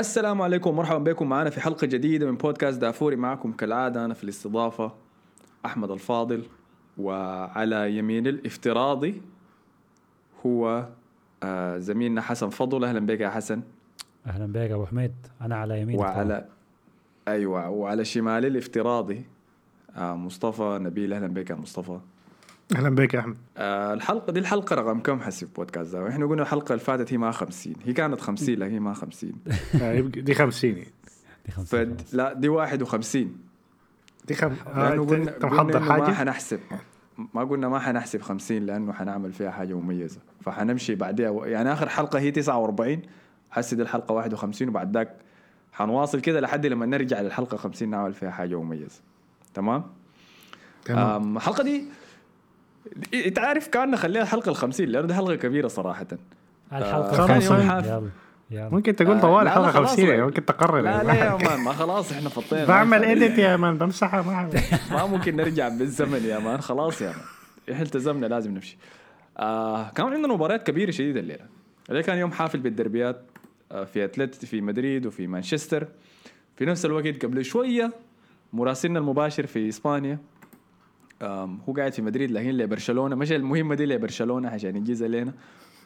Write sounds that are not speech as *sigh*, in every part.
السلام عليكم ومرحبا بكم معنا في حلقة جديدة من بودكاست دافوري معكم كالعادة. أنا في الاستضافة أحمد الفاضل وعلى يمين الافتراضي هو آه، زميلنا حسن فضل. أهلا بك يا حسن. أهلا بك أبو حميد. أنا على يمينك وعلى أيوة وعلى شمالي الافتراضي آه، مصطفى نبيل. أهلا بك يا مصطفى. أهلا بك يا أحمد. آه، الحلقة دي الحلقة رقم كم حسب بودكاست ده إحنا قلنا الحلقة اللي فاتت هي ما 50 هي كانت 50 لكن هي ما 50 *laughs* آه، دي 50 دي خمسة فد... لا دي 51 دي خم... آه لأنه أنت قلنا قلنا محضر إنه ما حاجة؟ حنحسب. ما قلنا ما حنحسب 50 لأنه حنعمل فيها حاجة مميزة. فحنمشي بعدها يعني آخر حلقة هي 49 حسي دي الحلقة 51 وبعد ذاك حنواصل كده لحد لما نرجع للحلقة 50 نعمل فيها حاجة مميزة. تمام؟ تمام. الحلقة دي إنت عارف كان نخليها الحلقة ال 50 لأنه دي حلقة كبيرة صراحة الحلقة آه، كان يوم الخامسة. حافل. يلا يلا ممكن تقول آه، طوال لا، حلقه لا، خلاص 50 يعني. ممكن تقرر لا يعني. لا يا مان ما خلاص إحنا فطينا بعمل ما ايديت يا مان بمسحها ما. *laughs* ما ممكن نرجع بالزمن يا مان خلاص يا مان إحنا التزمنا لازم نمشي آه كمان عندنا مباريات كبيرة شديدة الليلة الليلة كان يوم حافل بالدربيات آه في اتلت في مدريد وفي مانشستر في نفس الوقت قبل شوية مراسلنا المباشر في إسبانيا هو قاعد في مدريد لكن لبرشلونة. مش المهمة دي لبرشلونة عشان يجيز لنا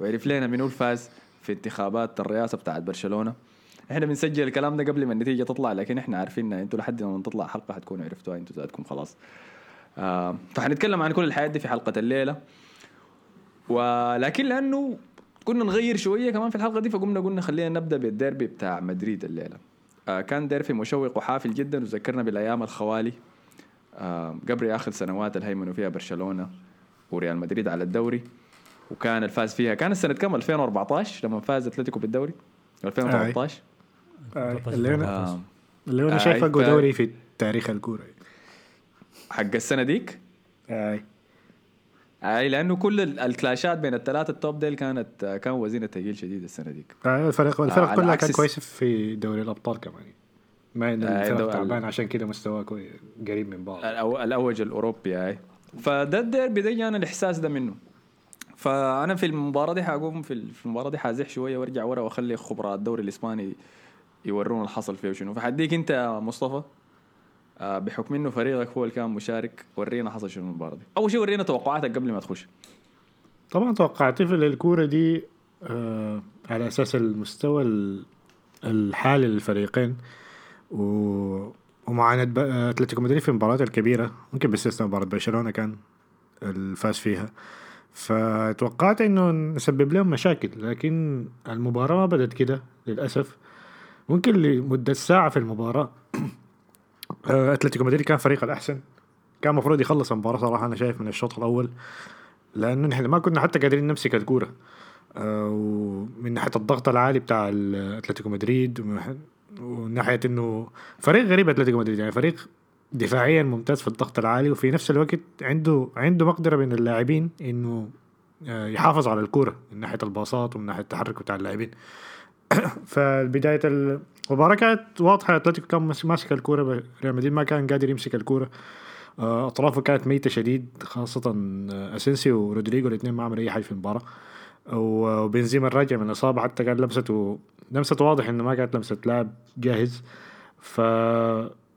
ويعرف لنا منو الفاز في انتخابات الرئاسة بتاعت برشلونة. إحنا بنسجل الكلام ده قبل ما النتيجة تطلع لكن إحنا عارفين إن أنتوا لحد ما تطلع حلقة حتكونوا عرفتوها. أنتوا ذاتكم خلاص. فحنتكلم عن كل الحياة دي في حلقة الليلة. ولكن لأنه كنا نغير شوية كمان في الحلقة دي فقمنا قلنا خلينا نبدأ بالديربي بتاع مدريد الليلة. آه كان ديربي مشوق وحافل جدا وذكرنا بالأيام الخوالي. قبل آخر سنوات الهيمنوا فيها برشلونة وريال مدريد على الدوري وكان الفاز فيها كان السنة كم؟ 2014 لما فاز أتلتيكو بالدوري؟ 2013 آه، اللي أنا آه اللي أنا آه، شايف اقوى دوري في تاريخ الكورة. حق السنة ديك؟ آه. أي لأنه كل ال- ال clash ات بين الثلاثة ال top ديل كانت كان وزنها ثقيل شديد السنة ديك. آه، الفرق آه، الفرق على كلها عكس كان الس- كويسه في دوري الأبطال كمان. ما إن آه، الفرق تعبان عشان كده مستواه كوي- قريب من بعض. الاوج الأوروبي اي فده الديربي ده جانا الإحساس ده منه. فأنا في المباراة دي حقوم في ال- في المباراة دي حازح شوية وأرجع ورا وأخلي خبراء الدوري الإسباني يورونا اللي حصل فيه وشنو. فحديك أنت يا مصطفى آه، بحكم إنه فريقك هو اللي كان مشارك ورينا حصل شنو المباراة دي. أول شيء ورينا توقعاتك قبل ما تخش. طبعا توقعاتي في الكورة دي آه على أساس المستوى ال- الحالي للفريقين ومعاناة أتلتيكو مدريد في المباريات الكبيرة ممكن باستثناء مباراة برشلونة كان الفاز فيها. فتوقعت إنه نسبب لهم مشاكل لكن المباراة ما بدت كده للأسف. ممكن لمدة ساعة في المباراة *clears throat* آه، أتلتيكو مدريد كان فريق الأحسن. كان المفروض يخلص المباراة صراحة أنا شايف من الشوط الأول لأنه نحن ما كنا حتى قادرين نمسك الكورة. آه، ومن ناحية الضغط العالي بتاع أتلتيكو مدريد ومن ناحية- ومن ناحيه إنه فريق غريب أتلتيكو مدريد يعني فريق دفاعيا ممتاز في الضغط العالي وفي نفس الوقت عنده عنده مقدرة من اللاعبين إنه آه، يحافظ على الكوره من ناحية الباصات ومن ناحية التحرك بتاع اللاعبين. *coughs* فبداية المباراه كانت واضحة أتلتيكو كان ماس- ماسك الكوره ريال مدريد ما كان قادر يمسك الكوره آه، أطرافه كانت ميتة شديد خاصة آه، أسينسيو ورودريجو الاثنين ما عملوا اي حاجة في المباراة. وبنزيما راجع من الاصابه حتى كان لمسته لمسته واضح إنه ما كانت لمسة لاعب جاهز. ف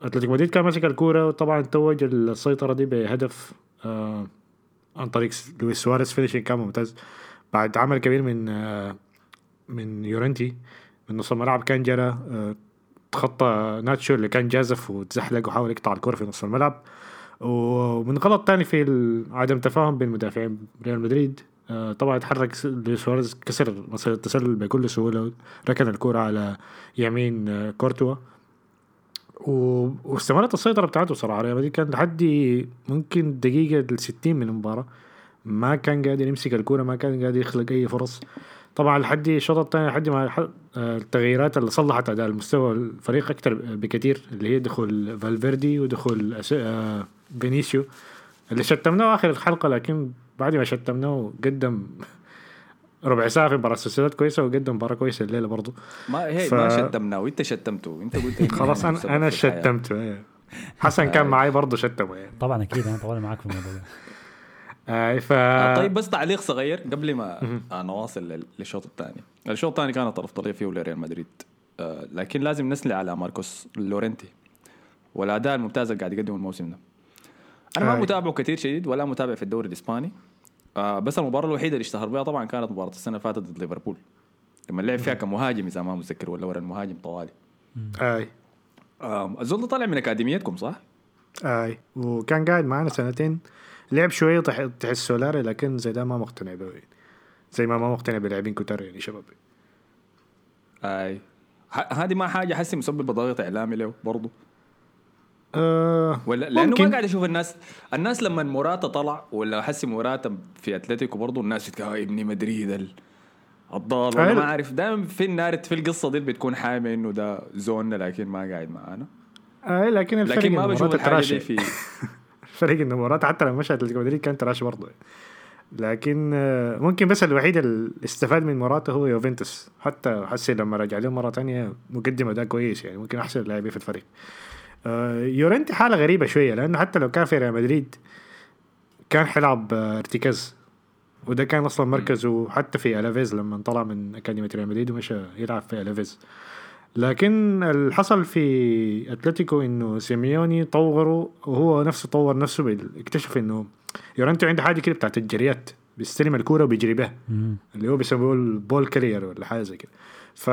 أتلتيكو مدريد كان ماسك الكورة وطبعا توج السيطرة دي بهدف آه عن طريق لويس سواريز finishing كان ممتاز. بعد عمل كبير من آه من يورنتي من نص الملعب كان جرى آه تخطى ناتشو اللي كان جازف وتزحلق وحاول يقطع الكرة في نص الملعب. ومن غلط تاني في عدم تفاهم بين مدافعين ريال مدريد طبعا اتحرك س- لويس سواريز كسر مصيدة التسلل بكل سهولة ركن الكرة على يمين آه، كورتوا. واستمرت السيطرة بتاعته صراحة. ريال مدريد كان لحد ممكن الدقيقة الستين من المباراة. ما كان قادر يمسك الكرة ما كان قادر يخلق أي فرص. طبعا لحد الشوط الثاني لحد ما آه، التغييرات اللي صلحت أداء المستوى الفريق أكثر بكثير اللي هي دخول فالفيردي ودخول آه، فينيسيو اللي شتمناه آخر الحلقة لكن بعد ما شتمناه قدم ربع ساعة في مباراة سوسيداد كويسة وقدم مباراة كويسة الليلة برضه ما هي ف- ما شتمناه. انت شتمته. انت قلت خلاص أنا أنا. شتمته إيه. حسن كان معي برضه شتمه يعني. طبعا أكيد أنا طوالي معاك في الموضوع ده. آه ف آه، طيب بس تعليق صغير قبل ما آه، نواصل لل- للشوط الثاني. الشوط الثاني كانت الافضليه فيه لريال مدريد. آه لكن لازم نسلي على ماركوس لورنتي والأداء الممتاز اللي قاعد يقدمه الموسم ده. أنا ما آه. متابعه كثير شديد ولا متابع في الدوري الإسباني. آه بس المباراة الوحيدة اللي اشتهر بها طبعا كانت مباراة السنة اللي فاتت ضد ليفربول. لما لعب فيها كمهاجم إذا ما متذكر ولا ورا المهاجم طوالي. أي. آه الزول طالع من أكاديميتكم صح؟ أي. وكان قاعد معنا سنتين. لعب شوية تحت سولاري لكن زي ده ما مقتنع به. يعني. زي ما ما مقتنع بلاعبين كتار يعني شباب. أي. هذه ما حاجة حسي مسببه ضغط إعلامي له برضه آه ولا لأنه ممكن. ما قاعد أشوف الناس الناس لما موراتا طلع ولا حسي موراتا في أتلتيكو برضه الناس تتكلم "آه، ابني مدريد ال- الضال ولا. ما عارف دائما في النارت في القصة دي بتكون حامي إنه ده زوننا لكن ما قاعد معانا اي لكن الفرق لكن ما بشوف الحاجة. دي في *laughs* الفرق إنه مرات حتى لما مشى أتلتيكو مدريد كان تراش برضه لكن آه، ممكن بس الوحيد اللي استفاد من مراته هو يوفنتوس حتى حسي لما رجع له مرة تانية مقدم اداء كويس يعني ممكن أحسن لاعبين في الفريق آه، يورنتي حالة غريبة شوية لأنه حتى لو كان في ريال مدريد كان حيلعب آه، ارتكاز وده كان أصلا مركزه حتى في ألافيز لما طلع من أكاديمية ريال مدريد ومشى يلعب في ألافيز. لكن اللي حصل في أتلتيكو إنه سيميوني طوره وهو نفسه طور نفسه اكتشف إنه يورنتي عنده حاجة كده بتاعت الجريات بيستلم الكورة وبيجري بها. اللي هو بيسموه ال ball carrier ولا حاجة زي كده. ف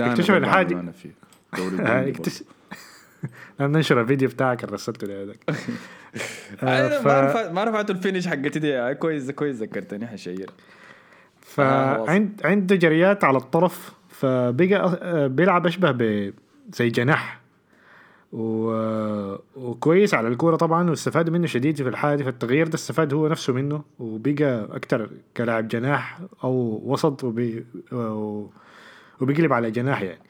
اكتشف إن *laughs* *laughs* ننشر الفيديو بتاعك اللي رسلته لي هذاك برضه. أنا ما رفعت الفينش حقتي دي. آه، كويس كويس ذكرتني حشير. آه،. فعند عنده جريات على الطرف فبقى آه، بيلعب أشبه ب زي جناح. و... وكويس على الكورة طبعا واستفاد منه شديد في الحالة دي. فالتغيير ده استفاد هو نفسه منه وبقى أكتر كلاعب جناح أو وسط وبي... و... وبيقلب على جناح يعني.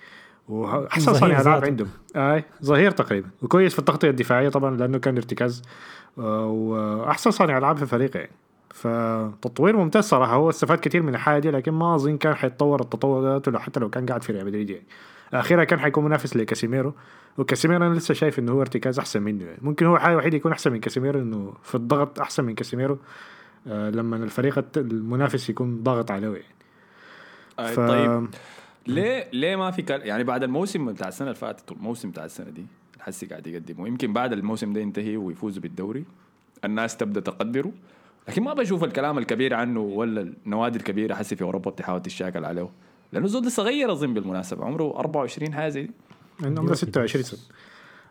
واحسن صانع العاب. عندهم. أي ظهير تقريبا. وكويس في التغطية الدفاعية طبعا لأنه كان ارتكاز. آه، وأحسن صانع ألعاب في الفريق يعني فتطوير ممتاز صراحة. هو استفاد كثير من الحاجة دي لكن ما أظن كان حيتطور التطور ده لو- حتى لو كان قاعد في ريال مدريد يعني. أخيرا كان حيكون منافس لكاسيميرو. وكاسيميرو أنا لسه شايف إنه هو ارتكاز أحسن منه يعني. ممكن هو الحاجة الوحيده يكون أحسن من كاسيميرو إنه في الضغط أحسن من كاسيميرو. آه لما الفريق الت- المنافس يكون ضاغط عليه يعني. آه، ف... طيب ليه ليه ما في كل... يعني بعد الموسم بتاع السنة اللي فاتت والموسم بتاع السنة دي الحسي قاعد يقدم ويمكن بعد الموسم ده ينتهي ويفوزوا بالدوري. الناس تبدأ تقدره. لكن ما بشوف الكلام الكبير عنه ولا النوادي الكبيرة حسي في أوروبا بتحاول تشاكل عليه. لأنه زود صغير أظن بالمناسبة. عمره 24 حاجة زي دي. انه عمره 26 سنة.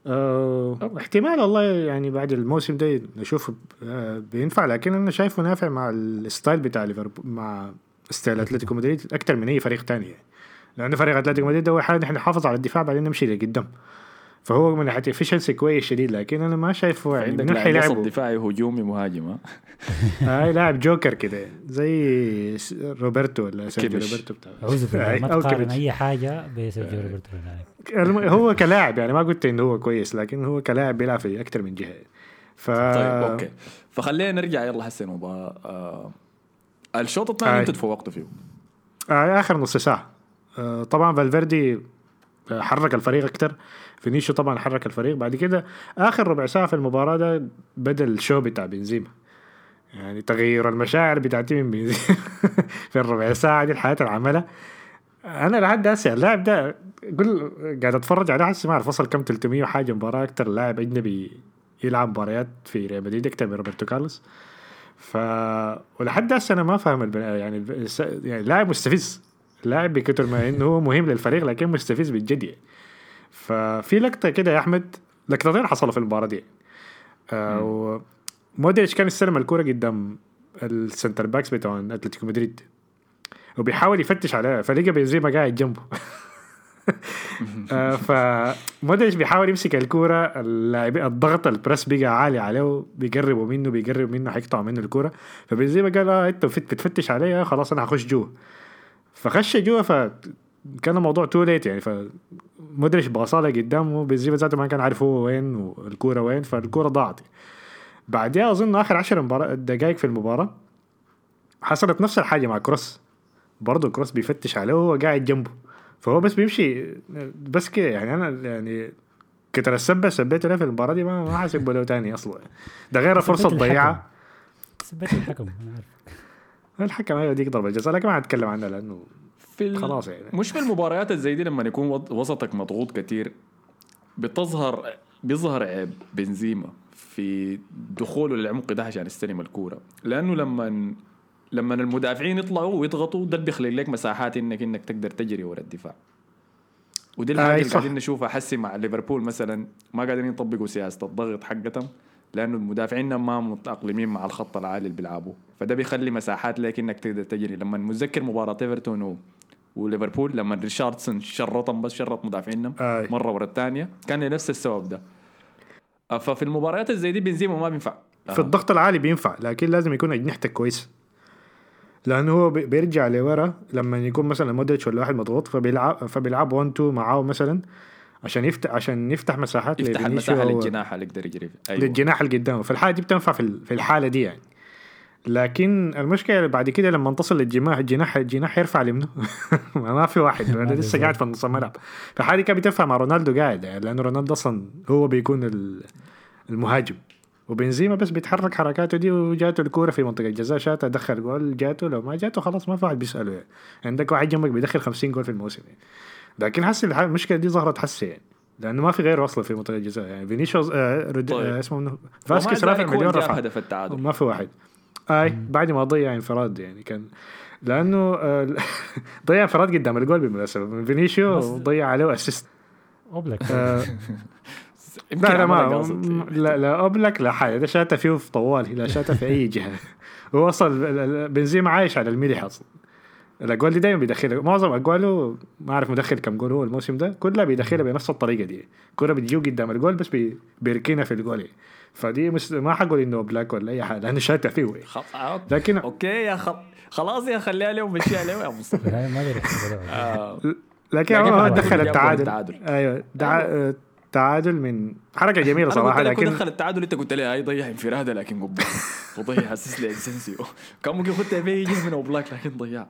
أه احتمال والله يعني بعد الموسم ده نشوف آه، بينفع. لكن أنا شايفه نافع مع ال style بتاع ليفربول مع style أتلتيكو مدريد أكثر من أي فريق تاني يعني. لأنه فريق أتلتيكو مدريد هو حاجة نحن نحافظ على الدفاع بعدين نمشي لقدام. فهو من ناحية efficiency كويس شديد لكن أنا ما شايفه عندك وسط لعبه دفاعي هجومي مهاجم ها؟ *laughs* هاي لاعب جوكر كده زي روبرتو ولا سيرجيو. روبرتو بتاع. اعوذ بالله أي، ما تقارن. أي حاجة بسيرجيو روبرتو هو كلاعب يعني ما قلت إنه هو كويس لكن هو كلاعب بيلعب في أكثر من جهة. ف طيب أوكي. فخلينا نرجع يلا هسه المباراه آه الشوط الثاني آي. أنتوا تفوقتوا فيه. آه آخر نص ساعة. آه طبعا فالفيردي آه، حرك الفريق أكثر فينيشيو طبعا حرك الفريق. بعد كده آخر ربع ساعة في المباراة ده بدا ال show بتاع بنزيما. يعني تغير المشاعر بتاعتي من بنزيما *laughs* في الربع ساعة دي الحياة اللي عملها أنا لحد هسه اللاعب ده قل قاعد أتفرج عليه حسي ما أعرف وصل كم 300 وحاجة مباراة. أكثر لاعب اجنبي يلعب مباريات في ريال مدريد أكثر من روبرتو كارلوس. ف ولحد هسه أنا ما فاهم الب... يعني يعني لاعب مستفز. لاعب بكتر ما إنه هو مهم للفريق لكن مستفز بالجد يعني. ففي لقطة كده يا أحمد لقطتين حصلوا في المباراة دي. آه و... مودريتش كان استلم الكورة قدام ال center backs بتاع أتلتيكو مدريد وبيحاول يفتش عليها فلقى بنزيما قاعد جنبه. *laughs* آه، فمودريتش بيحاول يمسك الكورة اللاعبين الضغط ال press بقى عالي عليه بيقربوا منه بيقرب منه حيقطعوا منه الكورة. فبنزيما قال آه انت بت- بتفتش علي آه، خلاص أنا هخش جوا فخش جوا فكان الموضوع too late يعني فمودريتش باصاله قدامه بنزيما ذاته ما كان عارف هو وين والكورة وين فالكورة ضاعت. بعدها أظن آخر 10 مباراة دقائق في المباراة حصلت نفس الحاجة مع كروس. برضه كروس بيفتش عليه وهو قاعد جنبه. فهو بس بيمشي بس كده يعني أنا يعني كتر السبه سبيته له في المباراة دي ما ما حاسب له تاني أصلا. ده غير فرصة ضيعها سبيت الحكم أنا عارف. الحكم ديك ضربة جزاء لكن ما حنتكلم عنها لأنه في. خلاص يعني. مش في المباريات الزي دي لما يكون وسطك مضغوط كتير بتظهر بيظهر عيب بنزيما في دخوله للعمق ده عشان يستلم الكورة لأنه لما لما المدافعين يطلعوا ويضغطوا ده بيخلق لك مساحات انك إنك تقدر تجري ورا الدفاع ودي الحاجة آه، اللي. قاعدين نشوفها حسي مع ليفربول مثلا ما قاعدين يطبقوا سياسة الضغط حقتهم لأنه المدافعين ما متأقلمين مع الخط العالي اللي بيلعبوا فده بيخلي مساحات لك إنك تقدر تجري. لما متذكر مباراة إيفرتون و- وليفربول لما ريشاردسون شرطهم بس شرط مدافعينهم آي. مرة ورا الثانية كان لنفس السبب ده. آه، ففي المباريات الزي دي بنزيما ما بينفع. في الضغط العالي بينفع لكن لازم يكون اجنحتك كويس. لأنه هو بي- بيرجع لورا لما يكون مثلا مودريتش ولا واحد مضغوط فبيلعب فبيلعب 1 2 معاه مثلا. عشان يفتح عشان يفتح مساحات يفتح المساحة للجناح اللي يقدر يجري. أيوه. للجناح اللي قدامه. فالحالة دي بتنفع في ال- في الحالة دي يعني. لكن المشكلة بعد كده لما تصل للجناح الجناح الجناح يرفع لمنه. *laughs* ما في واحد. أنا *laughs* لسه قاعد في نص الملعب. دي كانت بتنفع مع رونالدو قاعد يعني لأنه رونالدو أصلا هو بيكون ال- المهاجم. وبنزيما بس بيتحرك حركاته دي وجاته الكورة في منطقة الجزاء شاتها دخل جول جاته. لو ما جاته خلاص ما في واحد بيسأله يعني. عندك واحد جنبك بيدخل 50 جول في الموسم يعني. لكن حسي المشكلة دي ظهرت حسي يعني. لأنه ما في غيره أصلا في منطقة الجزاء. يعني فينيسيوس آه رود... طيب. آه اسمه فاسكيز رافع مليون رفع. هدف التعادل. ما في واحد. أي بعد ما ضيع انفراد يعني كان لأنه آه، *laughs* ضيع انفراد قدام الجول بالمناسبة. من فينيسيو وضيع عليه اسيست أوبلك. آه *laughs* لا لا ما. لا لا أوبلك لا حاجة. ده شاته فيه في طوالي لا شاته في أي جهة. *laughs* هو أصلا بنزيما عايش على الملح أصلا الأجوال دي دايما بيدخلها معظم أجواله ما أعرف مدخل كم جول هو الموسم ده كلها بيدخلها بنفس الطريقة دي الكوره بتجيو قدام الجول بس بي- بيركنها في الجول. فدي مش ما حقول إنه بلاك ولا أي حاجة لأنه شاته فيه. خط... آه، لكن أوكي يا خط خلاص يا خليها له ومشيها له يا مصطفى ما. آه، لكن هو دخل التعادل التعادل. أيوه دع... تعادل من حركة جميلة صراحة لكن دخل التعادل أنت قلت لي هاي ضيع انفرادة لكن قبال وضيع *laughs* اسيس لاسنسيو كان ممكن فيه يجي من أوبلاك لكن ضيع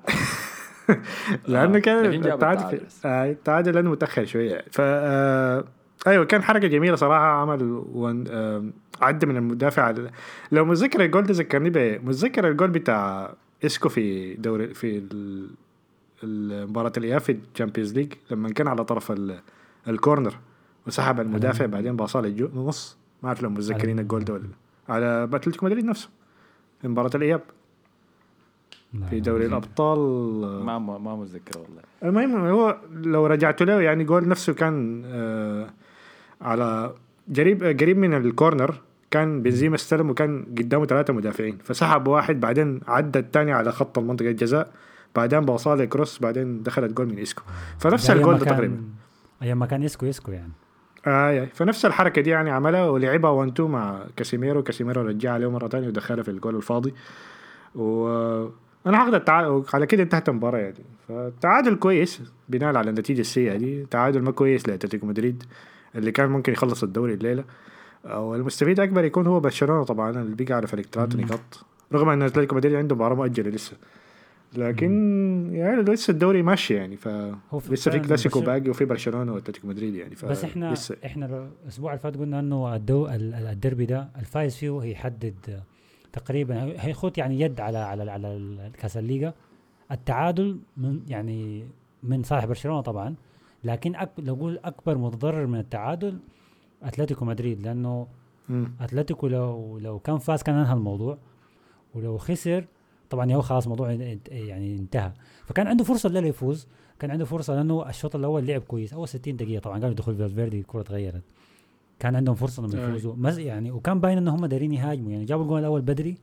*laughs* لأنه آه، كان التعادل. آه، التعادل لأنه متأخر شوية. ف آه، أيوه كان حركة جميلة صراحة. عمل ون... عدى من المدافع. لو متذكر الجول ده ذكرني متذكر الجول بتاع إسكو في دوري في مباراه الاياب في ال Champions League لما كان على طرف ال... ال corner. وسحب المدافع بعدين باصاه للنص ما أعرف لو متذكرين الجول ده ولا لا. على اتلتيكو مدريد نفسه. في مباراة الإياب. لا، في. دوري الأبطال. ما ما, ما متذكر والله. المهم هو لو رجعت له يعني جول نفسه كان آه على قريب قريب من ال corner كان بنزيما استلم وكان قدامه ثلاثة مدافعين. فسحب واحد بعدين عدى الثاني على خط المنطقة الجزاء. بعدين باصاه cross بعدين دخلت جول من اسكو فنفس الجول ده تقريبا. أيام ما كان إسكو إسكو يعني. آه فنفس الحركة دي يعني عملها ولعبها 1 2 مع كاسيميرو. كاسيميرو رجعها عليه مرة ثانية ودخلها في الجول الفاضي. و أنا هاخد التعادل على كده انتهت المباراة يعني. فالتعادل كويس بناء على النتيجة السيئة دي. تعادل ما كويس لأتلتيكو مدريد اللي كان ممكن يخلص الدوري الليلة. والمستفيد أكبر يكون هو برشلونة طبعا اللي بقى على فرق ثلاث نقاط. رغم إن أتلتيكو مدريد عنده مباراة مؤجلة لسه. لكن يعني لسه الدوري ماشي يعني ف لسه في كلاسيكو باقي وفي برشلونة وأتلتيكو مدريد يعني ف بس إحنا لسه إحنا الأسبوع اللي فات قلنا إنه الدو ال- ال- الدربي ده الفايز فيه هيحدد تقريبا هي- هيخوت يعني يد على على على كأس الليغا. التعادل من يعني من صالح برشلونة طبعا لكن أك لو أقول أكبر متضرر من التعادل أتلتيكو مدريد لأنه. أتلتيكو لو لو كان فاز كان انهى الموضوع ولو خسر طبعا هو خلاص الموضوع يعني انتهى. فكان عنده فرصة الليلة يفوز. كان عنده فرصة لأنه الشوط الأول لعب كويس. أول 60 دقيقة طبعا قبل دخول فالفيردي الكرة تغيرت. كان عندهم فرصة إنهم. يفوزوا. يعني وكان باين إن هم دايرين يهاجموا. يعني جابوا الجول الأول بدري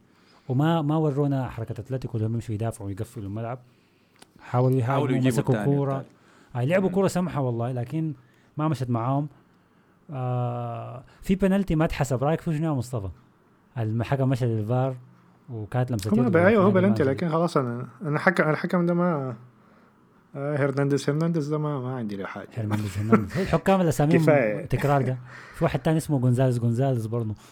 وما ما ورونا حركة أتلتيكو لما يمشوا يدافعوا ويقفلوا الملعب. حاولوا حاولوا يهاجموا يجيبوا مسكوا الثاني كورة. هاي لعبوا. كورة سمحة والله لكن ما مشت معاهم. آه في بنالتي ما اتحسب رايك في شنو يا مصطفى؟ الحكم مشى للفار. وكانت لمسه يد أيوه هو بلنتي. لكن خلاص أنا أنا حكم الحكم ده ما آه هرنانديز هرنانديز ده ما, ما عندي له حاجة. هرنانديز هرنانديز. الحكام اللي *laughs* اساميهم كفاية. تكرار ده. في واحد تاني اسمه جونزاليز جونزاليز برضه. *laughs*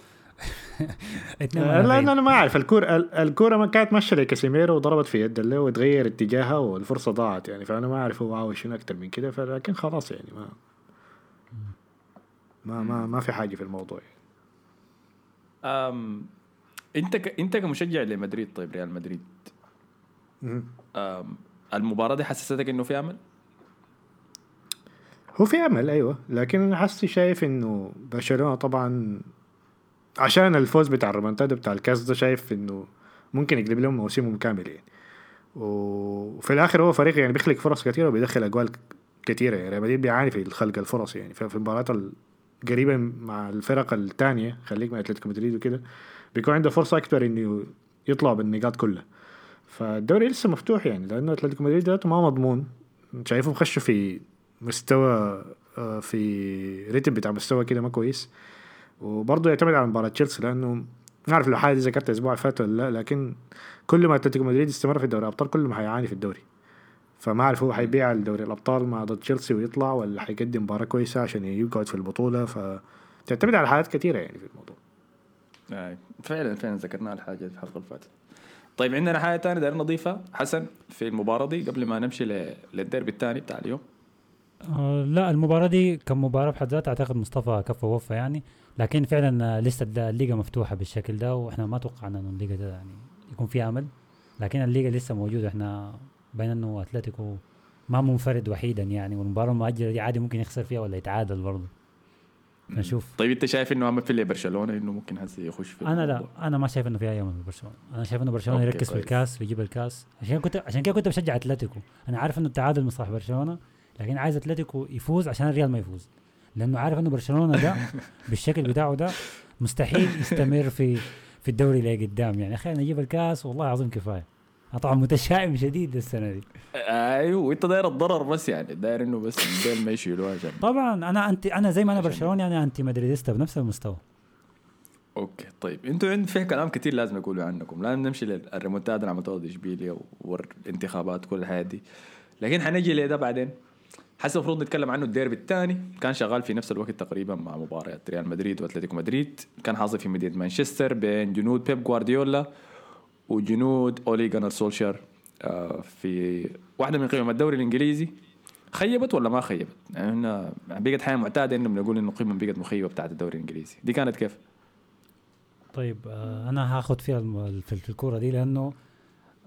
آه لا أنا ما أعرف الكوره ال- الكوره ما كانت ماشية لكاسيميرو وضربت في يد اللي وتغير اتجاهها والفرصة ضاعت يعني. فأنا ما أعرف هو عاوز شنو أكثر من كده فلكن خلاص يعني ما ما ما, ما في حاجة في الموضوع. يعني. انت ك... انت كمشجع لمدريد طيب ريال مدريد المباراة دي حسستك إنه في أمل؟ هو في أمل أيوه. لكن أنا حسي شايف إنه برشلونة طبعا عشان الفوز بتاع الريمونتادا بتاع الكاس ده شايف إنه ممكن يقلب لهم موسمهم كامل يعني. وفي الآخر هو فريق يعني بيخلق فرص كثيره وبيدخل أجوال كثيره يعني. ريال مدريد بيعاني في خلق الفرص يعني. في المباريات القريبة مع الفرق الثانية خليك مع أتلتيكو مدريد وكده بيكون عنده فرصة أكبر إنه يطلع بالنقاط كلها. فالدوري لسه مفتوح يعني لأنه أتلتيكو مدريد ذاته ما مضمون. شايفهم خشوا في مستوى آه، في ريتم بتاع مستوى كده ما كويس. وبرضه يعتمد على مباراة تشيلسي لأنه ما أعرف لو حاجة ذكرت الأسبوع اللي فات ولا لأ لكن كل ما أتلتيكو مدريد استمر في دوري الأبطال كل ما حيعاني في الدوري. فما أعرف هو حيبيع الدوري الأبطال مع ضد تشيلسي ويطلع ولا حيقدم مباراة كويسة عشان يقعد في البطولة. فتعتمد على حاجات كثيره يعني في الموضوع. آه فعلا فعلا ذكرنا الحاجة في الحلقة اللي فاتت. طيب عندنا حاجة ثانية. داير نضيفها. حسن في المباراة دي قبل ما نمشي للديربي الثاني بتاع اليوم. آه لا المباراة دي كمباراة بحد ذاتها أعتقد مصطفى كفى ووفى يعني. لكن فعلا لسه الليغا مفتوحة بالشكل ده وإحنا ما توقعنا إنه الليغا ده يعني يكون فيها أمل. لكن الليغا لسه موجودة. إحنا بين إنه أتلتيكو ما منفرد وحيدا يعني والمباراة المؤجلة دي عادي ممكن يخسر فيها ولا يتعادل برضه. نشوف. طيب انت شايف إنه امل في برشلونة إنه ممكن هسه يخش في أنا لا أنا ما شايف إنه في أي امل برشلونة. أنا شايف إنه برشلونة يركز في الكاس ويجيب الكاس. عشان كنت عشان كده كنت بشجع أتلتيكو. أنا عارف إنه التعادل مصلح برشلونة لكن عايز أتلتيكو يفوز عشان الريال ما يفوز. لأنه عارف إنه برشلونة ده *laughs* بالشكل بتاعه ده مستحيل يستمر في في الدوري اللي قدام. يعني أخي نجيب الكاس والله العظيم كفاية. طبعا متشائم شديد السنة دي. أيوه وانت داير الضرر بس يعني داير إنه بس الدين ما يشيلوها عشان طبعا أنا أنت أنا زي ما أنا برشلوني أنا انتي madridista بنفس المستوى. okay طيب. إنتوا عند فيه كلام كثير لازم أقوله عنكم. لازم نمشي للريمونتادا اللي عملتوها ضد اشبيليا والانتخابات كل الحياة دي لكن حنجي لده بعدين؟ حسب المفروض نتكلم عنه الديربي الثاني. كان شغال في نفس الوقت تقريبا مع مباريات ريال مدريد وأتلتيكو مدريد. كان حاصل في مدينة مانشستر بين جنود بيب جوارديولا وجنود اولي جانر سولشر في واحدة من قمم الدوري الإنجليزي خيبت ولا ما خيبت؟ يعني بقت حياة معتادة انه بنقول إنه قمه بقت مخيبة بتاعت الدوري الإنجليزي، دي كانت كيف؟ طيب آه أنا هاخذ فيها في الكورة دي لأنه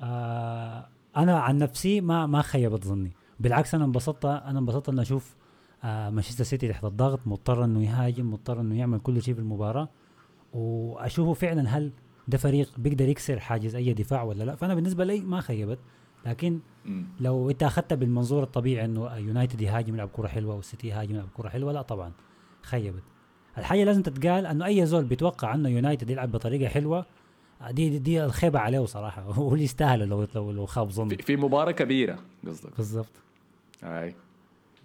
آه أنا عن نفسي ما ما خيبت ظني بالعكس أنا انبسطت أنا انبسطت إني أشوف آه مانشستر سيتي تحت الضغط مضطر إنه يهاجم مضطر إنه يعمل كل شيء في المباراة وأشوفه فعلا هل ده فريق بيقدر يكسر حاجز أي دفاع ولا لا؟ فأنا بالنسبة لي ما خيبت. لكن لو أنت اخذتها بالمنظور الطبيعي إنه يونايتد يهاجم يلعب كرة حلوة والسيتي يهاجم يلعب كرة حلوة لا طبعا خيبت. الحاجة لازم تتقال إنه أي زول بيتوقع إنه يونايتد يلعب بطريقة حلوة دي دي, دي الخيبة عليه صراحة. *laughs* هو اللي يستاهل لو لو لو خاب ظن في مباراة كبيرة قصدك. بالضبط. أي.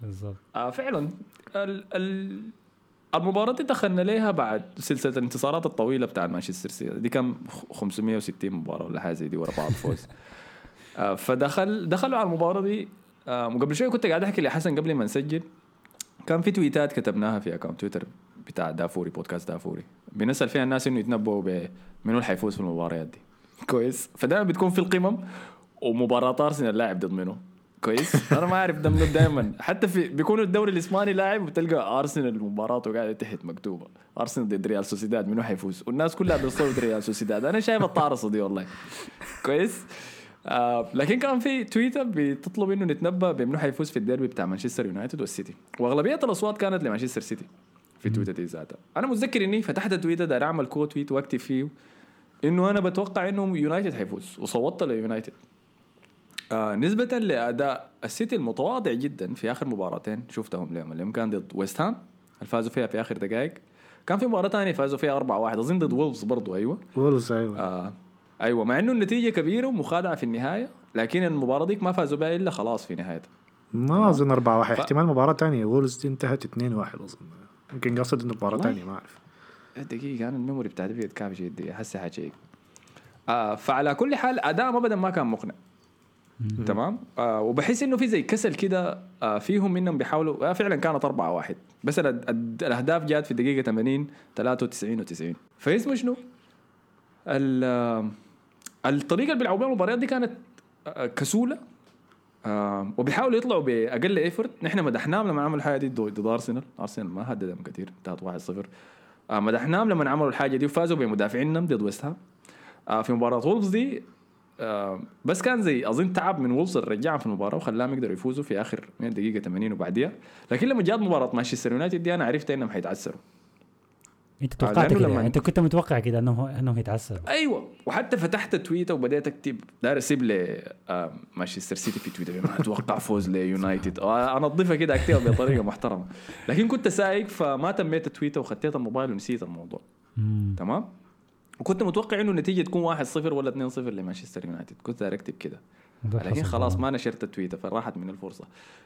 بالضبط. آه فعلا ال ال المباراة دي دخلنا ليها بعد سلسلة الانتصارات الطويلة بتاع مانشستر سيتي. دي كان 560 مباراة ولا حاجة زي دي ورا بعض فوز. *laughs* آه فدخل دخلوا على المباراة دي. آه قبل شوية كنت قاعد أحكي لحسن قبل ما نسجل. كان في tweetات كتبناها في account تويتر بتاع دافوري بودكاست دافوري. بنسأل فيها الناس إنه يتنبؤوا بمنو اللي حيفوز في المباريات دي. كويس. فدائما بتكون في القمم ومباراة أرسنال اللاعب ضد منو؟ كويس. *laughs* أنا ما أعرف ده دائما حتى في بيكون الدوري الإسباني لاعب وتلقى ارسنال مباراته قاعدة تحت مكتوبة. ارسنال ضد ريال سوسيداد منو حيفوز؟ والناس كلها بتصوت ريال سوسيداد أنا شايف الطارصة دي والله. كويس. آه لكن كان في تويتر بتطلب إنه نتنبأ بمنو حيفوز في الديربي بتاع مانشستر يونايتد والسيتي. وأغلبية الأصوات كانت لمانشستر سيتي في تويتر دي ذاتها. أنا متذكر إني فتحت تويتر داير أعمل quote tweet وأكتب فيه إنه أنا بتوقع إنه يونايتد حيفوز. وصوتت ليونايتد. آه نسبة لأداء السيتي المتواضع جدا في آخر مباراتين شفتهم لهم اليوم كان ضد ويست هام فازوا فيها في آخر دقائق. كان في مباراة ثانية فازوا فيها 4 1 أظن ضد وولفز برضو أيوة. وولفز أيوة. آه أيوة مع إنه النتيجة كبيرة ومخادعة في النهاية لكن المباراة ديك ما فازوا بها إلا خلاص في نهايتها. ما أظن 4 1 ف... احتمال مباراة ثانية وولفز دي انتهت 2 1 أظن. يمكن قصد إنه مباراة ثانية ما أعرف. دقيقة أنا ال memory بتاعتي في كافي جدي هسه حاشيك آه فعلى كل حال أداء أبدا ما كان مقنع. تمام؟ آه وبحس إنه في زي كسل كده آه فيهم منهم بيحاولوا آه فعلا كانت 4 1 بس الأهداف جات في الدقيقه 80 93 و90 فاسمه شنو؟ الطريقة اللي بيلعبوا بها المباريات دي كانت آه كسولة. آه وبيحاولوا يطلعوا بأقل effort نحن مدحناهم لما عملوا الحاجة دي ضد أرسنال. أرسنال ما هددهم كثير انتهت 1-0 آه مدحناهم لما عملوا الحاجة دي وفازوا بمدافعينهم ضد ويست هام. آه في مباراة وولفز دي آه بس كان زي أظن تعب من وولفز رجعهم في المباراة وخلاهم يقدروا يفوزوا في آخر من الدقيقه 80 وبعديها. لكن لما جات مباراة مانشستر يونايتد دي أنا عرفت إنهم حيتعثروا أنت توقعت كده. أنت كنت متوقع كده انهم إنهم يتعثروا أيوه. وحتى فتحت تويتر وبديت أكتب داير اسيب ل آه، مانشستر سيتي في تويتر. ما أتوقع فوز ليونايتد. آه، انظفها كده أكتبها بطريقة محترمة. لكن كنت سايق فما تميت تويتر وخطيت الموبايل ونسيت الموضوع. تمام؟ وكنت متوقع إنه النتيجة تكون 1-0 ولا 2-0 لمانشستر يونايتد. كنت اكتب كده. ده لكن خلاص طبعاً. ما نشرت التويتر فراحت من الفرصة.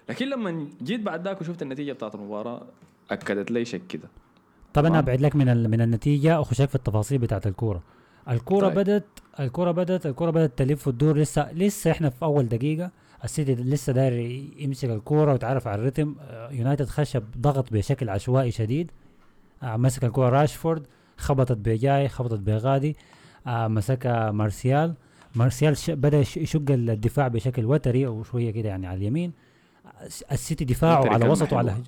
لكن لما جيت بعد ذاك وشفت النتيجة بتاعت المباراة أكدت لي شك كده. طب أنا. أبعد لك من من النتيجة واخشك في التفاصيل بتاعت الكورة. الكورة طيب. بدت الكورة بدت الكورة بدت تلف وتدور. لسه لسه إحنا في أول دقيقة. السيتي لسه داير يمسك الكورة ويتعرف على الريتم. يونايتد خش ضغط بشكل عشوائي شديد. آه، مسك الكورة. راشفورد خبطت بجاي خبطت بغادي آه، مسكها مارسيال. مارسيال ش- بدأ يش- يشق الدفاع بشكل وتري أو شوية كده يعني على اليمين. السيتي دفاعه على وسطه على. هجوم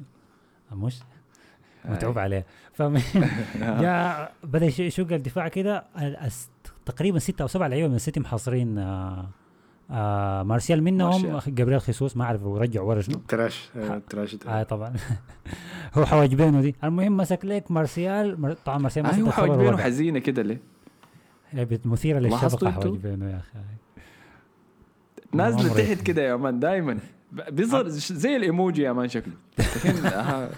آه، مش. متعوب عليه. فمن *laughs* *laughs* جاء بدأ يش- يشق الدفاع كده. تقريبا ستة أو سبعة لعيبة من السيتي محاصرين آه آه مارسيال منهم مارسيال. جابريل خيسوس ما أعرف هو رجع ورا شنو تراش آه، تراش آه طبعا *laughs* هو حواجبينه دي المهم مسك لك مارسيال مر- طبعا مارسيال مسك أيوه الخبر حواجبينه وضع. حزينة كده ليه؟ بت- مثيرة للشفقه أنتوا؟ حواجبينه يا أخي نازلة. تحت كده يا مان دائما بيظهر زي الإيموجي يا مان شكله آه،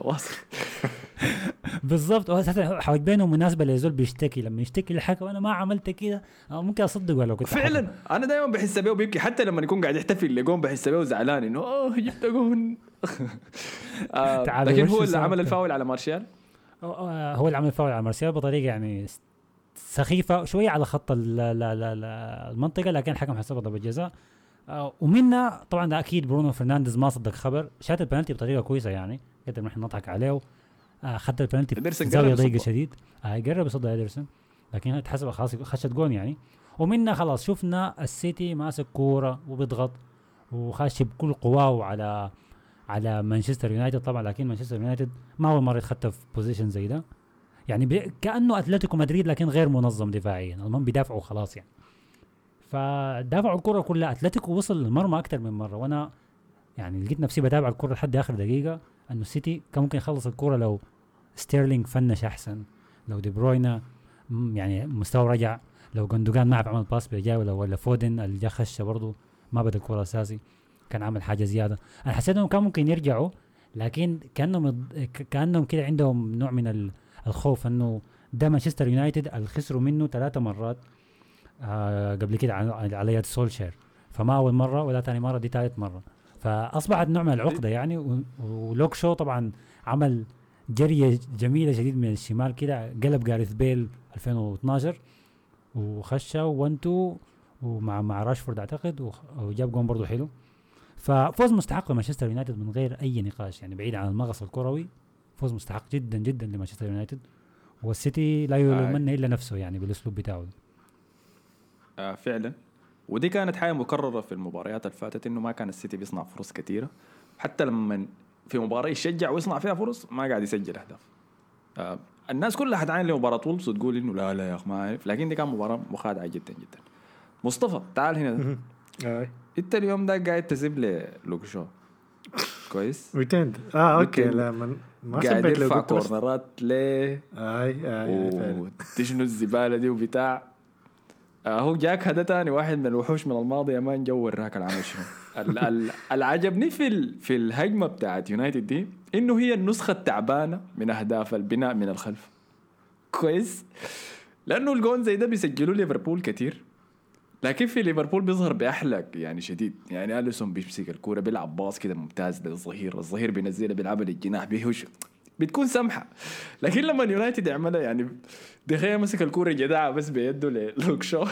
واصل *laughs* بالضبط. هو أساسا مناسبة لزول بيشتكي. لما يشتكي للحكم أنا ما عملت كده ممكن اصدقه لو كنت. فعلا. أنا دائما بحس بيه وبيبكي. حتى لما يكون قاعد يحتفل لجون بحس بيه وزعلان إنه أوه جبت جون. *laughs* آه، لكن هو اللي عمل؟ الفاول على مارشال؟ هو اللي عمل فاول على مارسيال بطريقة يعني سخيفة شوية على خط ال- ال- ال- ال- المنطقة لكن الحكم حسبها ضربه جزاء آه، ومنها طبعا أكيد برونو فرنانديز ما صدق خبر. شات البنالتي بطريقة كويسة يعني. قدر نحن نضحك عليه. خد البنالتي في إدرسون زاوية ضيقة. شديد. آه، يقرب يصدها ادرسون لكن اتحسب خلاص خشت جون يعني. ومنها خلاص شفنا السيتي ماسك كورة وبيضغط وخاش بكل قواه على على مانشستر يونايتد طبعا لكن مانشستر يونايتد ما اول مرة يتخطى في position زي ده. يعني كأنه أتلتيكو مدريد لكن غير منظم دفاعيا. المهم بيدافعوا خلاص يعني. فدافعوا الكره كلها. أتلتيكو وصل للمرمى أكثر من مرة. وأنا يعني لقيت نفسي بتابع الكره لحد آخر دقيقة. انه السيتي كان ممكن يخلص الكره لو ستيرلينج finish أحسن. لو دي بروينه يعني مستوى رجع. لو جندوجان ما عرف عمل pass بجاي ولا ولا فودن اللي جا خش برضه ما بدأ الكره أساسي كان عمل حاجة زيادة. أنا حسيت إنهم كان ممكن يرجعوا لكن كأنهم كأنهم كده عندهم نوع من ال- الخوف إنه ده مانشستر يونايتد اللي خسروا منه ثلاثة مرات آه قبل كده على يد سولشير. فما أول مرة ولا ثاني مرة دي ثالث مرة. فأصبحت نوع من العقدة يعني ولوك شو طبعا عمل جرية جميلة شديد من الشمال كده قلب جاريث بيل 2012 وخش 1 2 ومع مع راشفورد أعتقد وجاب جون برضه حلو. ففوز مستحق لمانشستر يونايتد من غير أي نقاش يعني بعيد عن المغص الكروي. فوز مستحق جدا جدا لمانشستر يونايتد. والسيتي لا يلومن إلا نفسه يعني بالأسلوب بتاعه. آه فعلا. ودي كانت حاجة مكررة في المباريات اللي فاتت إنه ما كان السيتي بيصنع فرص كثيره حتى لما في مباراة يشجع ويصنع فيها فرص ما قاعد يسجل أهداف. آه الناس كلها حتعاين لمباراة وولفز وتقول إنه لا لا يا اخ ما عارف لكن دي كان مباراة مخادعة جدا جدا. مصطفى تعال هنا. أنت اليوم ده قاعد تسيب لي لوكشو كويس؟ ويكند آه أوكي. لا من ما قاعد يرفع كورنرات ليه؟ أي أي. وتشنو الزبالة دي وبتاع؟ هو جاك هذا تاني واحد من الوحوش من الماضي مان جو وراك العمل شنو. *laughs* ال- ال- اللي عجبني في ال- في الهجمة بتاعت يونايتد دي إنه هي النسخة التعبانة من أهداف البناء من الخلف. كويس. لأنه الجون زي ده بيسجلوا ليفربول كتير. لكن في ليفربول بيظهر بأحلى يعني شديد. يعني أليسون بيمسك الكورة بيلعب باص كده ممتاز للظهير الظهير بينزلها بيلعبها للجناح بيهوش بتكون سمحه لكن لما يونايتد يعملها يعني دخيا مسك الكورة جدعه بس بيده للوك *laughs* شو.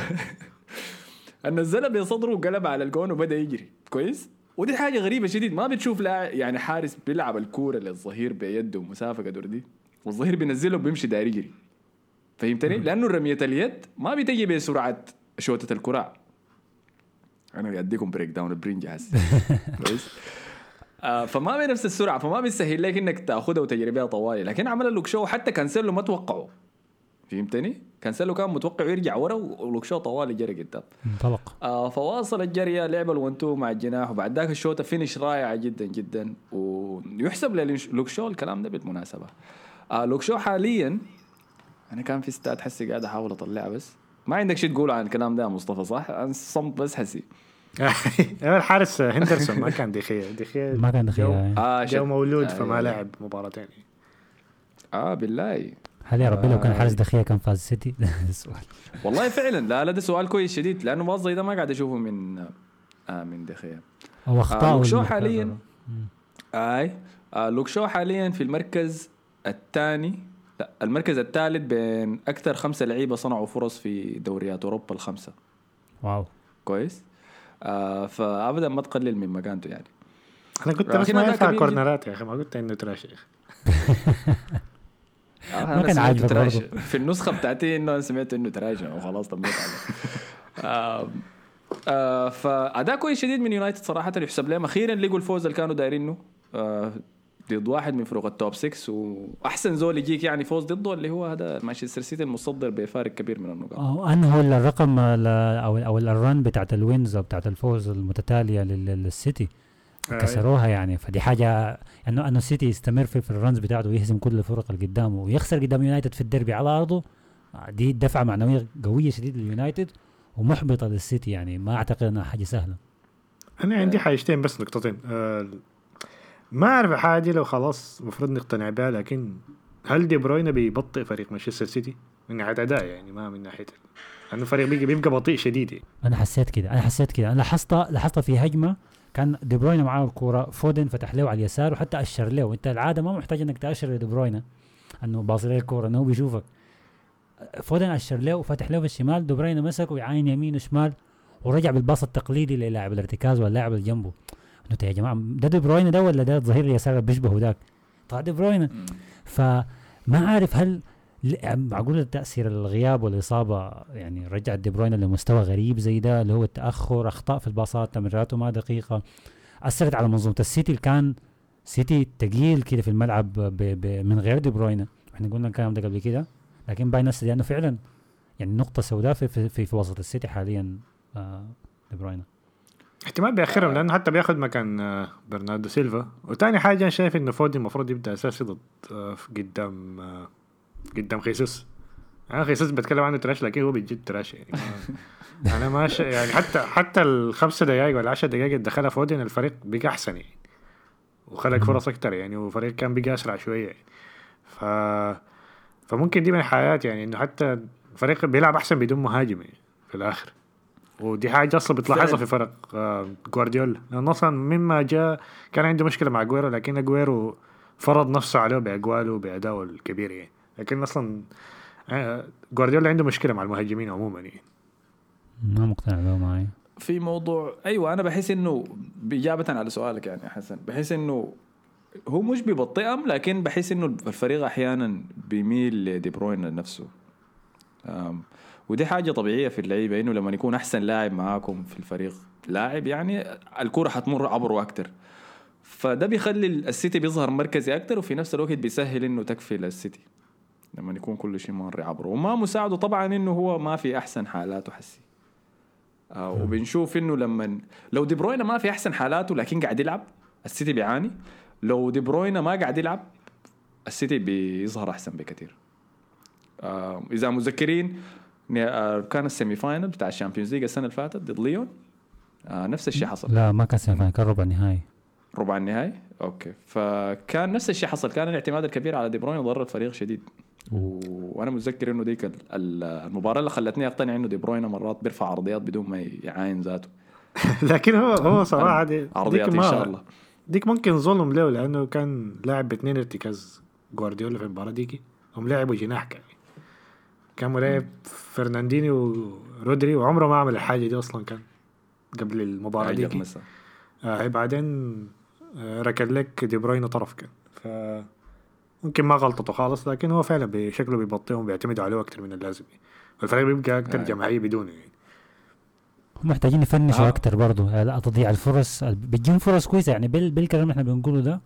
نزلها بصدره وقلب على الجون وبدأ يجري. كويس؟ ودي حاجة غريبة شديد. ما بتشوف لا يعني حارس بيلعب الكورة للظهير بيده مسافه قدر دي. والظهير بينزله وبيمشي داير يجري. فهمتني؟ لأنه رمية اليد ما بتجي بسرعة شوطة الكراع أنا قاعد أديكم breakdown البرين جاهز كويس؟ فما بنفس السرعة فما بيسهل لك إنك تاخذها وتجري بها طوالي. لكن عمل لك شو حتى كانسيلو ما توقعه. فهمتني؟ كانسيلو كان متوقع يرجع ورا ولوك شو طوالي جري قدام. انطلق. آه فواصل الجريه لعب ال one two مع الجناح وبعد ذاك الشوطة finish رائعة جدا جدا. ويحسب للوك شو الكلام ده بالمناسبة. آه لوك شو حاليا أنا كان في ستات حسي قاعد أحاول اطلعها بس. ما عندك شيء تقول عن الكلام ده يا مصطفى صح؟ أنا صمت بس حسي. الحارس هندرسون ما كان دخية دخية ما كان يعني. آه جو. مولود آه، فما آه. لعب مباراتين آه بالله هل يا ربي لو كان آه. حارس دخية كان فاز سيتي *laughs* السؤال والله فعلا لا لا ده سؤال كويس شديد لأنه زي ده ما قاعد أشوفه من آه من دخيا أو أخطاء لوك شو. حالياً. أي آه لوك شو حاليا في المركز الثاني لا المركز الثالث بين أكثر خمسة لعيبة صنعوا فرص في دوريات أوروبا الخمسة واو كويس آه فابدا ما تقلل من مكانته يعني. أنا كنت بس ما ينفع كورنرات يا أخي ما قلت إنه تراش يا أخي ما كان عاجبك. في النسخة بتاعتي إنه أنا سمعت إنه تراش وخلاص طبيت عليه آه آه فأداء كويس شديد من يونايتد صراحة يحسب لهم. أخيرا لقوا الفوز اللي كانوا دايرينه. آه ضد واحد من فروق ال top 6 وأحسن زول يجيك يعني فوز ضده اللي هو هذا مانشستر سيتي المتصدر بفارق كبير من النقاط. أو انه هو الرقم ال- أو أو ال run بتاعت ال wins أو بتاعت الفوز المتتالية لل- للسيتي. كسروها يعني فدي حاجة إنه إنه السيتي يستمر في, في ال runs بتاعته ويهزم كل الفرق اللي قدامه ويخسر قدام يونايتد في الدربي على أرضه. دي دفعة معنوية قوية شديد لليونايتد ومحبطة للسيتي يعني ما أعتقد إنها حاجة سهلة. أنا عندي حاجتين بس نقطتين. آه، ما أعرف الحاجة دي لو خلاص المفروض نقتنع بها لكن هل دي بروينا بيبطئ فريق مانشستر سيتي؟ من ناحية أداء يعني ما من ناحية لأنه الفريق بيبقى, بيبقى بطيء شديد يعني. أنا حسيت كده أنا حسيت كده. أنا لاحظت لاحظت في هجمة كان دي بروينا معاه الكورة فودن فتح له على اليسار وحتى أشر له. أنت العادة ما محتاج إنك تأشر لدي بروينا إنه يباصي له الكورة إنه بيشوفك. فودن أشر له وفتح له في الشمال دي بروينا مسك ويعاين يمين وشمال ورجع بالباص التقليدي للاعب الارتكاز واللاعب اللي جنبه قلت يا جماعة ده دي بروينا ده ولا ده الظهير اليسار اللي بيشبهه ذاك طلع دي بروينا فما عارف هل معقول تأثير الغياب والإصابة يعني رجعت دي بروين لمستوى غريب زي ده اللي هو التأخر أخطاء في الباصات تمريراته ما دقيقة أثرت على منظومة السيتي اللي كان سيتي تقيل كده في الملعب ب ب من غير دي بروين إحنا قلنا الكلام ده قبل كده لكن باين لأنه فعلا يعني نقطة سوداء في في, في, في وسط السيتي حاليا آه دي بروين احتمال بيأخرهم لأنه حتى بياخذ مكان آه، برناردو سيلفا. وتاني حاجة أنا شايف إنه فودن المفروض يبدأ أساسي ضد آه، قدام آه، قدام خيسوس. أنا خيسوس بتكلم عنه trash لكن هو بجد trash يعني. *laughs* أنا ما ش... يعني حتى حتى الخمسة دقائق ولا 10 دقائق اللي دخلها فودن الفريق بقى أحسن يعني. وخلق فرص أكتر يعني وفريق كان بقى أسرع شوية يعني. ف فممكن دي من ناحية يعني إنه حتى الفريق بيلعب أحسن بدون مهاجم يعني في الآخر. ودي حاجة أصلا بتلاحظها. في فرق آه، جوارديولا. لأنه أصلا مما جاء كان عنده مشكلة مع أجويرو لكن أجويرو فرض نفسه عليه بأجواله وبادائه الكبير يعني. لكن أصلا آه، جوارديولا عنده مشكلة مع المهاجمين عموما يعني. ما مقتنع به معي. في موضوع أيوه أنا بحس إنه باجابه على سؤالك يعني يا حسن. بحس إنه هو مش بيبطئهم لكن بحس إنه الفريق أحيانا بيميل لدي بروين نفسه. أم، ودي حاجة طبيعية في اللعيبة إنه لما يكون أحسن لاعب معاكم في الفريق لاعب يعني الكرة حتمر عبره أكتر فده بيخلي السيتي بيظهر مركزي أكتر وفي نفس الوقت بيسهل إنه تكفي للسيتي لما يكون كل شيء مر عبره. وما مساعده طبعا إنه هو ما في أحسن حالاته حسي. آه وبنشوف إنه لما لو دي بروينا ما في أحسن حالاته لكن قاعد يلعب السيتي بيعاني. لو دي بروينا ما قاعد يلعب السيتي بيظهر أحسن بكثير. آه إذا متذكرين ن- آه كان ال semi final بتاع ال Champions League السنة اللي فاتت ضد ليون. آه نفس الشيء حصل. لا ما كان semi final كان ربع نهائي ربع النهائي؟ okay. فكان نفس الشيء حصل. كان الاعتماد الكبير على دي بروين ضر الفريق شديد. و... وأنا متذكر إنه ديك ال- ال- المباراة اللي خلتني أقتنع إنه دي بروين مرات بيرفع عرضيات بدون ما يعاين ذاته. *laughs* لكن هو هو صراحة دي عرضيات ديك ان ما- شاء الله. ديك ممكن ظلم له لأنه كان لاعب باثنين ارتكاز جوارديولا في المباراة ديكي. هم لعبوا جناح كان. كان ملاعب فرنانديني ورودري وعمره ما عمل الحاجة دي أصلا كان قبل المباراة مسا. آه بعدين آه ركن لك دي بروين طرف كان ف ممكن ما غلطته خالص لكن هو فعلا بشكله بيبطئهم بيعتمدوا عليه أكثر من اللازم والفريق بيبقى أكثر آه. جماعيه بدونه يعني هم محتاجين ي finish وا آه. أكتر برضه لا تضيع الفرص ال- بتجيهم فرص كويسة يعني بال بالكلام اللي إحنا بنقوله ده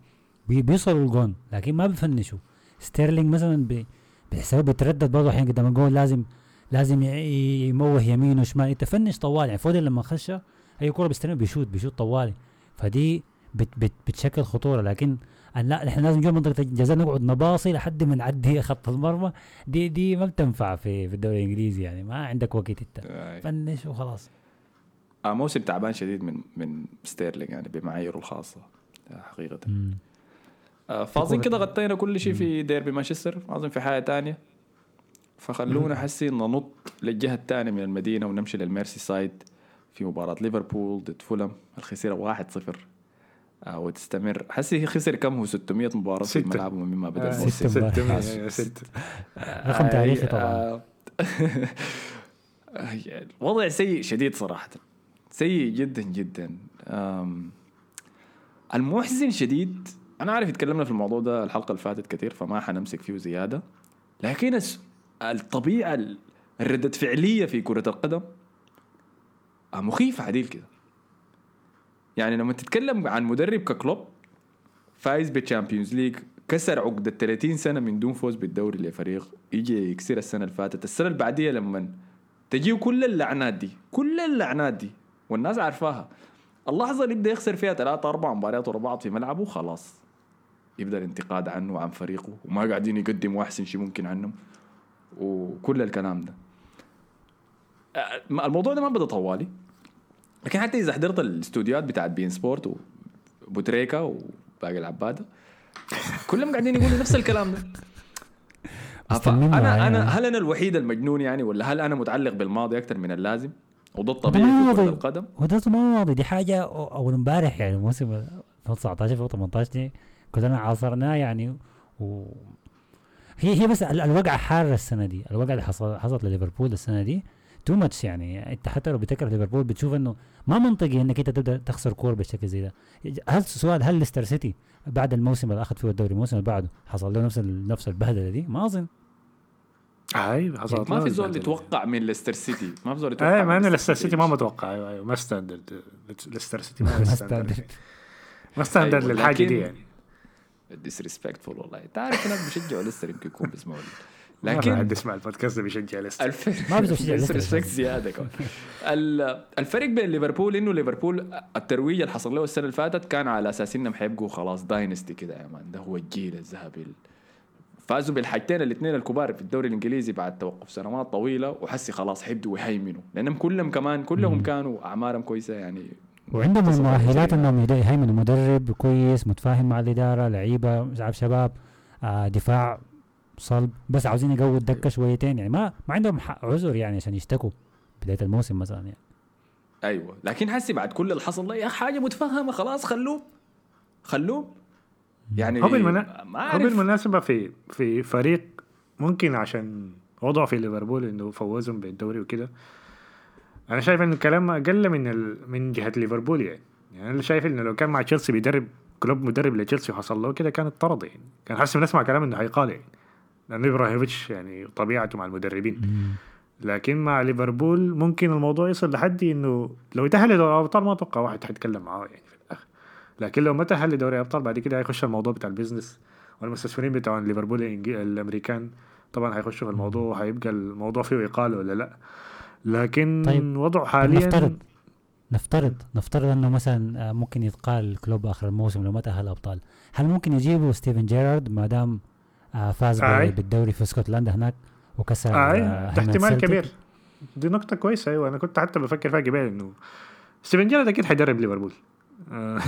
بي بيوصلوا الجون لكن ما بي finish وا ستيرلينج مثلا بي بتحسه بيتردد برضه أحيانا قدام الجول لازم لازم يموه يمين وشمال. انت finish طوال يعني فودن لما خش أي كوره بيستلم بيشوت بيشوت طوالي. فدي بت بت بتشكل خطورة. لكن أن لا نحن لازم نجي جوا منطقة الجزاء نقعد نباصي لحد ما نعدي *laughs* خط المرمى. دي دي ما بتنفع في في الدوري الإنجليزي يعني. ما عندك وقت إنت. finish وخلاص. آه، موسم تعبان شديد من من ستيرلينج يعني بمعاييره الخاصة حقيقة. مم. آه، فاظن كده غطينا كل شيء في ديربي مانشستر ما اظن في حاجة تانية. فخلونا حسي ننط للجهة الثانية من المدينة ونمشي للميرسي سايد في مباراة ليفربول ضد فولم. الخسيرة 1-0 آه وتستمر. حسي خسر كم؟ هو 600 مباراة في. ملعبه مما بدأ آه، الموسم. ستة. *laughs* ستة مباراة. أيوة، ستة. رقم تاريخي طبعا. *laughs* الوضع سيء شديد صراحة. سيء جدا جدا. المحزن شديد أنا عارف اتكلمنا في الموضوع ده الحلقة اللي فاتت كثير فما حنمسك فيه زيادة. لكن الس- الطبيعة ال- الردة الفعلية في كرة القدم مخيفة عديل كده. يعني لما تتكلم عن مدرب ككلوب فايز بال Champions League كسر عقدة 30 سنة من دون فوز بالدوري لفريق يجي يكسر السنة اللي فاتت. السنة اللي بعديها لما تجيه كل اللعنات دي كل اللعنات دي والناس عارفاها اللحظة اللي يبدأ يخسر فيها ثلاثة أربع مباريات ورا بعض في ملعبه خلاص. يبدأ الانتقاد عنه وعن فريقه وما قاعدين يقدموا أحسن شيء ممكن عنهم. وكل الكلام ده. آه، الموضوع ده ما بدا طوالي. لكن حتى إذا حضرت الاستوديوهات بتاعت بين سبورت وبوتريكا وباقي العباده كلهم قاعدين يقولوا نفس الكلام ده. *laughs* أنا. أنا هل أنا الوحيد المجنون يعني ولا هل أنا متعلق بالماضي أكثر من اللازم؟ وده ده الطبيعي في القدم. وده ما ماضي. دي حاجة اول امبارح يعني موسم 2019 2018 دي كلنا عاصرناه يعني و هي هي بس ال- الوقعه حاره السنة دي الوقعه اللي حصل حصلت لليفربول السنة دي too much يعني. أنت حتى لو بتكره ليفربول بتشوف إنه ما منطقي إنك أنت تبدأ تخسر كور بالشكل زي ده. هل سؤال هل ليستر سيتي بعد الموسم اللي أخذ فيه الدوري الموسم اللي بعده حصل له نفس نفس البهدلة دي؟ ما أظن. أيوه حصلت ما في زول. يتوقع من ليستر سيتي. ما في زول يتوقع إيه من مع إنه ليستر سيتي ما متوقع. أيوه أيوه ما standard ليستر سيتي ما *laughs* standard. ما standard أيوة، للحاجة دي يعني. disrespectful والله انت عارف ناس بيشجعوا ليستر يمكن يكون بيسمعوا لي. ما لكن حد يسمع البودكاست ده بيشجع ليستر. ما بيقدر يشجع ليستر disrespect أساساً. زيادة كمان ال- الفرق بين ليفربول إنه ليفربول الترويج اللي حصل له السنة اللي فاتت كان على أساس إنهم حيبقوا خلاص dynasty كده يا man ده هو الجيل الذهبي ال- فازوا بالحاجتين الاثنين الكبار في الدوري الإنجليزي بعد توقف سنوات طويلة وحسي خلاص حيبدوا يهيمنوا لأنهم كلهم كمان كلهم. كانوا أعمارهم كويسة يعني وعندهم المؤهلات أنهم يهيمنوا مدرب كويس متفاهم مع الإدارة لعيبة مش عارف شباب آه دفاع صلب بس عاوزين يقووا الدكة شويتين. يعني ما ما عندهم حق عذر يعني عشان يشتكوا بداية الموسم مثلا يعني. أيوه. لكن حسي بعد كل اللي حصل ده يا حاجة متفهمه خلاص خلوه. خلوه. يعني هو بالمنا... ما هو أعرف. بالمناسبة في في فريق ممكن عشان وضعه في ليفربول إنه فوزهم بالدوري وكده أنا شايف انه الكلام أقل من ال... من جهة ليفربول يعني. يعني أنا شايف إنه لو كان مع تشيلسي بيدرب كلوب مدرب لتشيلسي وحصل له كده كان اضطرد يعني. كان حاسس بنسمع كلام إنه هيقال يعني. لأنه أبراموفيتش يعني طبيعته مع المدربين. لكن مع ليفربول ممكن الموضوع يصل لحد إنه لو تأهل لدوري الأبطال ما أتوقع واحد حيتكلم معاه يعني في الآخر. لكن لو ما تأهل لدوري الأبطال بعد كده هيخش الموضوع بتاع ال business والمستثمرين بتوع ليفربول الأمريكان. طبعا هيخشوا في الموضوع وهيبقى الموضوع فيه اقاله ولا لأ. لكن طيب، وضعه طب حاليا نفترض نفترض نفترض أنه مثلا آه، ممكن يتقال كلوب آخر الموسم لو ما تأهل أبطال. هل ممكن يجيبوا ستيفن جيرارد ما دام آه، فاز آي. بال- بالدوري في اسكتلندا هناك وكسر آه آه، ده احتمال؟ كبير. دي نقطة كويسة أيوه. أنا كنت حتى بفكر فيها قبل إنه ستيفن جيرارد أكيد حيدرب ليفربول. آه،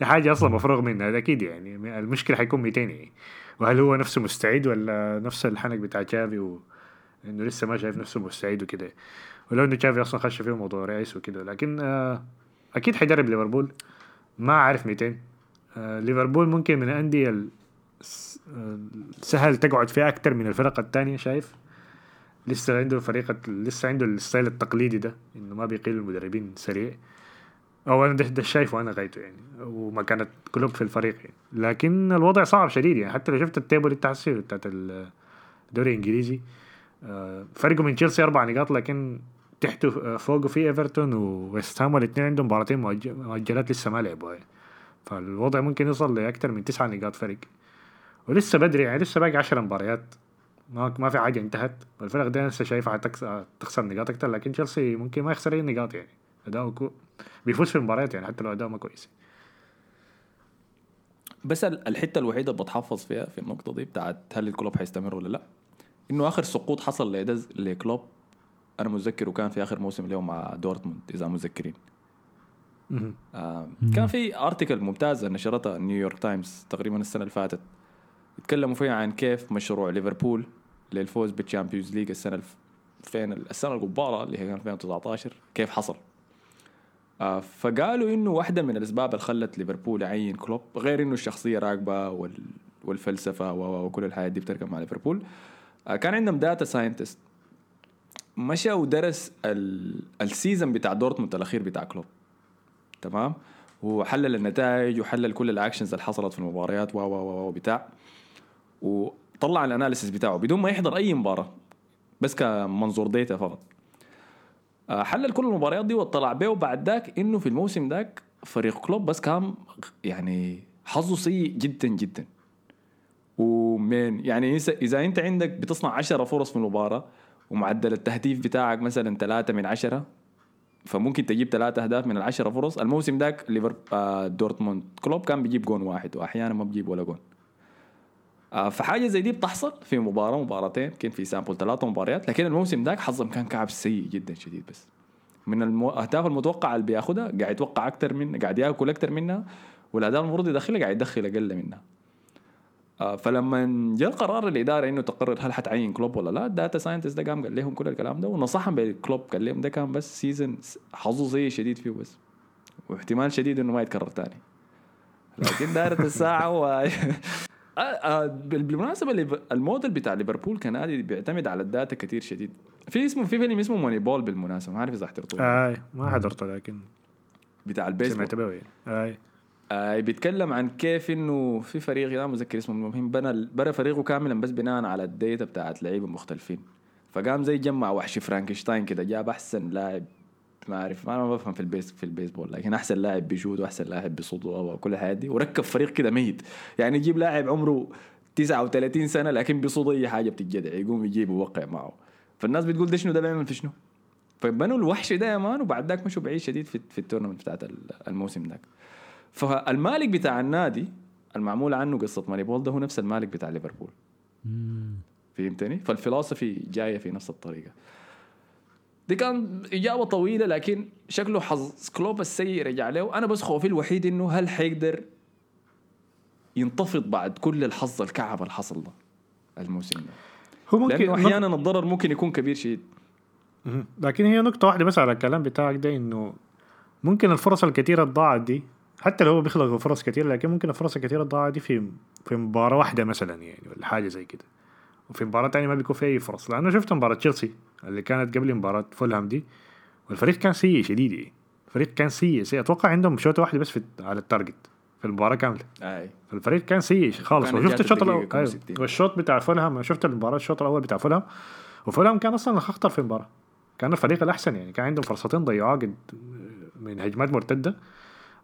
دي *laughs* حاجة أصلا مفروغ منها. أكيد يعني المشكلة حيكون 200 يعني. وهل هو نفسه مستعد ولا نفس الحنك بتاع تشافي و... إنه لسه ما شايف نفسه مستعد وكده. ولو إنه تشافي أصلا خش فيه موضوع رئيس وكده. لكن آه أكيد حيدرب ليفربول. ما عارف 200 آه ليفربول ممكن من الأندية سهل تقعد فيها أكتر من الفرق الثانية شايف؟ لسه عنده فريق لسه عنده الستايل التقليدي ده إنه ما بيقيل المدربين سريع. أو أنا ده, ده شايفه أنا غايته يعني ومكانة كلوب في الفريق يعني. لكن الوضع صعب شديد يعني. حتى لو شفت ال table التحصيل بتاعت الدوري الإنجليزي آه، فرقه من تشيلسي أربع نقاط لكن تحته آه، فوقه في إيفرتون وويست هام الاثنين عندهم مباراتين مؤج- مؤجلات لسه ما لعبوا. يعني. فالوضع ممكن يوصل لأكثر من تسعة نقاط فرق. ولسه بدري يعني لسه باقي 10 مباريات. ما ما في حاجة انتهت. الفرق دي لسه شايفها حتكسر تخسر نقاط أكثر لكن تشيلسي ممكن ما يخسر أي نقاط يعني. أداؤه كو... بيفوز في المباريات يعني حتى لو أداؤه ما كويس. بس ال- الحتة الوحيدة بتحفظ فيها في النقطة دي بتاعت هل الكلوب حيستمر ولا لا؟ إنه آخر سقوط حصل لدز لكلوب. أنا متذكر وكان في آخر موسم له مع دورتموند إذا متذكرين. آه. كان في article ممتازه نشرتها نيويورك تايمز تقريبا السنة اللي فاتت. يتكلموا فيها عن كيف مشروع ليفربول للفوز بال Champions League السنة الف... فين السنة القبلها اللي هي كانت 2019 كيف حصل؟ آه فقالوا إنه واحدة من الأسباب اللي خلت ليفربول يعين كلوب غير إنه الشخصية راكبه وال... والفلسفة و- و- وكل الحاجات دي بتركب مع ليفربول كان عندهم data scientist مشى ودرس ال... ال season بتاع دورتموند الأخير بتاع كلوب. تمام؟ وحلل النتائج وحلل كل ال actions اللي حصلت في المباريات و و و بتاع. وطلع ال analysis بتاعه بدون ما يحضر أي مباراة بس كمنظور data فقط. آه، حلل كل المباريات دي واطلع بيه وبعد ذاك إنه في الموسم ذاك فريق كلوب بس كان يعني حظه سيء جدا جدا. ومن يعني إذا أنت عندك بتصنع 10 فرص في المباراة ومعدل التهديف بتاعك مثلا 3 من 10 فممكن تجيب ثلاثة أهداف من العشرة فرص. الموسم ذاك ليفر آه دورتموند. كلوب كان بيجيب جون واحد واحيانا ما بيجيب ولا جون. آه فحاجة زي دي بتحصل في مباراة مباراتين يمكن في sample ثلاثة مباريات. لكن الموسم ذاك حظهم كان كعب سيء جدا شديد بس. من الاهداف المتوقعه اللي بياخدها قاعد يتوقع أكثر من قاعد يأكل أكثر منها والأهداف المفروض يدخلها قاعد يدخل أقل منها. فلما جاء القرار الإدارة إنه تقرر هل حتعين كلوب ولا لا ال data scientist ده قام قال لهم كل الكلام ده ونصحهم بالكلوب قال لهم ده كان بس season حظه سيء شديد فيه بس واحتمال شديد إنه ما يتكرر تاني. لكن دارت الساعة و... *laughs* آه، آه، بال- بالمناسبة الموديل بتاع ليفربول كنادي بيعتمد على ال data كتير شديد. في اسمه في فيلم اسمه Moneyball بالمناسبة ما عارف إذا حضرتوه. اي ما حضرته لكن بتاع البيسبول. سمعت به يعني. اي آه بيتكلم عن كيف إنه في فريق لا متذكر اسمه المهم بنى بنى فريقه كاملا بس بناء على ال data بتاعت لعيبة مختلفين. فقام زي جمع وحش فرانكشتاين كده جاب أحسن لاعب ما أعرف أنا ما بفهم في ال base في البيسبول لكن أحسن لاعب بي shoot وأحسن لاعب بيصد وكل الحاجات دي. وركب فريق كده ميت. يعني يجيب لاعب عمره 39 سنة لكن بيصد أي حاجة بتتجدع يقوم يجيب ويوقع معه. فالناس بتقول ده شنو؟ ده بيعمل في شنو؟ فبنوا الوحش ده يا man وبعد ذاك مشوا بعيد شديد في, في ال tournament بتاعت الموسم ذاك. فالمالك بتاع النادي المعمول عنه قصة Moneyball ده هو نفس المالك بتاع ليفربول. فهمتني؟ فالفلسفة جاية في نفس الطريقة دي كان إجابة طويلة لكن شكله حظ كلوب السيء رجع له أنا بس خوفي الوحيد إنه هل حيقدر ينتفض بعد كل الحظ الكعب اللي حصل ده الموسم ده هو ممكن لأنه أحيانا الضرر ممكن يكون كبير شديد. لكن هي نقطة واحدة بس على الكلام بتاعك ده إنه ممكن الفرص الكثيرة الضاعت دي حتى لو بيخلق فرص كثيرة لكن ممكن الفرص الكثيرة الضاعت دي في في مباراة واحدة مثلا يعني ولا حاجة زي كده. وفي مباراة تانية ما بيكون فيها أي فرص. لأنه شفت مباراة تشيلسي اللي كانت قبل مباراة فولهام دي والفريق كان سيء شديد يعني. الفريق كان سيء سيء. أتوقع عندهم shot واحدة بس في على ال target في المباراة كاملة. أي. فالفريق كان سيء خالص. وشفت الشوط أيوة. 60. والشوط بتاع فولهام شفت المباراة الشوط الأول بتاع فولهام. وفولهام كان أصلا اخطر في المباراة. كان الفريق الأحسن يعني. كان عندهم فرصتين ضيعوها قد من هجمات مرتدة.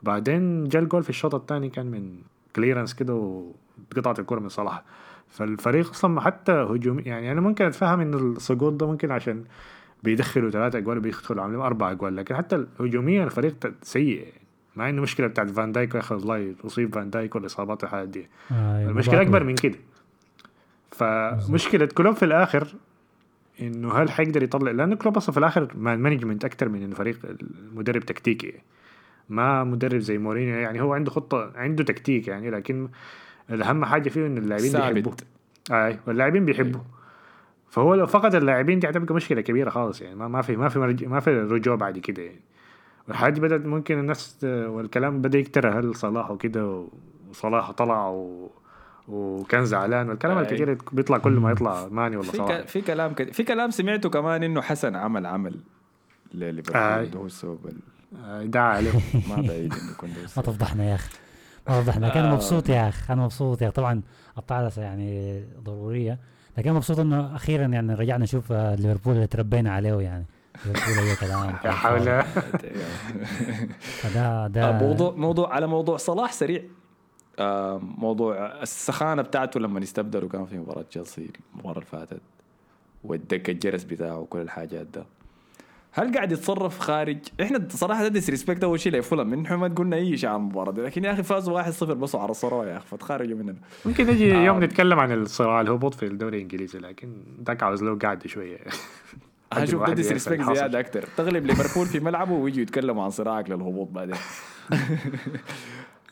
بعدين جا الجول في الشوط الثاني كان من clearance كده وقطعت الكرة من صلاح. فالفريق أصلا حتى هجومي يعني أنا ممكن أتفهم إن السقوط ده ممكن عشان بيدخلوا ثلاثة أجوال وبيدخلوا عاملين أربع أجوال لكن حتى هجوميا الفريق سيء. مع انه مشكلة بتاعت فان دايك يا أخي الله يصيب فان دايك والاصابات والحاجات دي. آه، المشكلة أكبر من كده. فمشكلة كلوب في الآخر إنه هل حيقدر يطلع لأنه كلوب أصلا في الآخر management أكتر من إنه فريق المدرب تكتيكي. ما مدرب زي مورينيو يعني هو عنده خطة عنده تكتيك يعني لكن الأهم حاجة فيه انه اللاعبين ثابت. بيحبوه أي واللاعبين بيحبوه فهو لو فقد اللاعبين دي حتبقى مشكلة كبيرة خالص يعني ما ما في ما في مرج- ما في رجوع بعد كده يعني والحاجة بدأت ممكن الناس والكلام بدأ يكتر هل صلاح وكده وصلاح طلع و وكان زعلان والكلام. الكثير بيطلع كل ما يطلع ماني ولا صلاح. في كلام في كلام سمعته كمان إنه حسن عمل عمل. لليفربول آه، دعا عليه *laughs* ما بعيد إنه يكون *laughs* ما. تفضحنا يا أخي. ما تفضحنا. لكن أنا آه. مبسوط يا أخي أنا مبسوط يا أخي. طبعا الطعرسه يعني ضرورية. لكن مبسوط إنه أخيرا يعني رجعنا نشوف آه، ليفربول اللي تربينا عليه يعني. ليفربول أي كلام *laughs* يا حول. فده آه، ده موضوع موضوع على موضوع صلاح سريع. آه موضوع السخانة بتاعته لما استبدلوا كان في مباراة تشيلسي المباراة اللي فاتت. والدك الجرس بتاعه وكل الحاجات ده. هل قاعد يتصرف خارج؟ إحنا صراحة disrespect أول شيء لفولم من إحنا ما قلنا أي شيء عن المباراة. دي لكن يا أخي فازوا 1-0 بس على الصراع يا أخي فتخرجوا مننا. ممكن نجي آه. يوم نتكلم عن الصراع الهبوط في الدوري الإنجليزي لكن ذاك عاوز له قاعدة شوية. هشوف ده disrespect. زيادة أكثر تغلب ليفربول في ملعبه ويجوا يتكلموا عن صراعك للهبوط بعدين.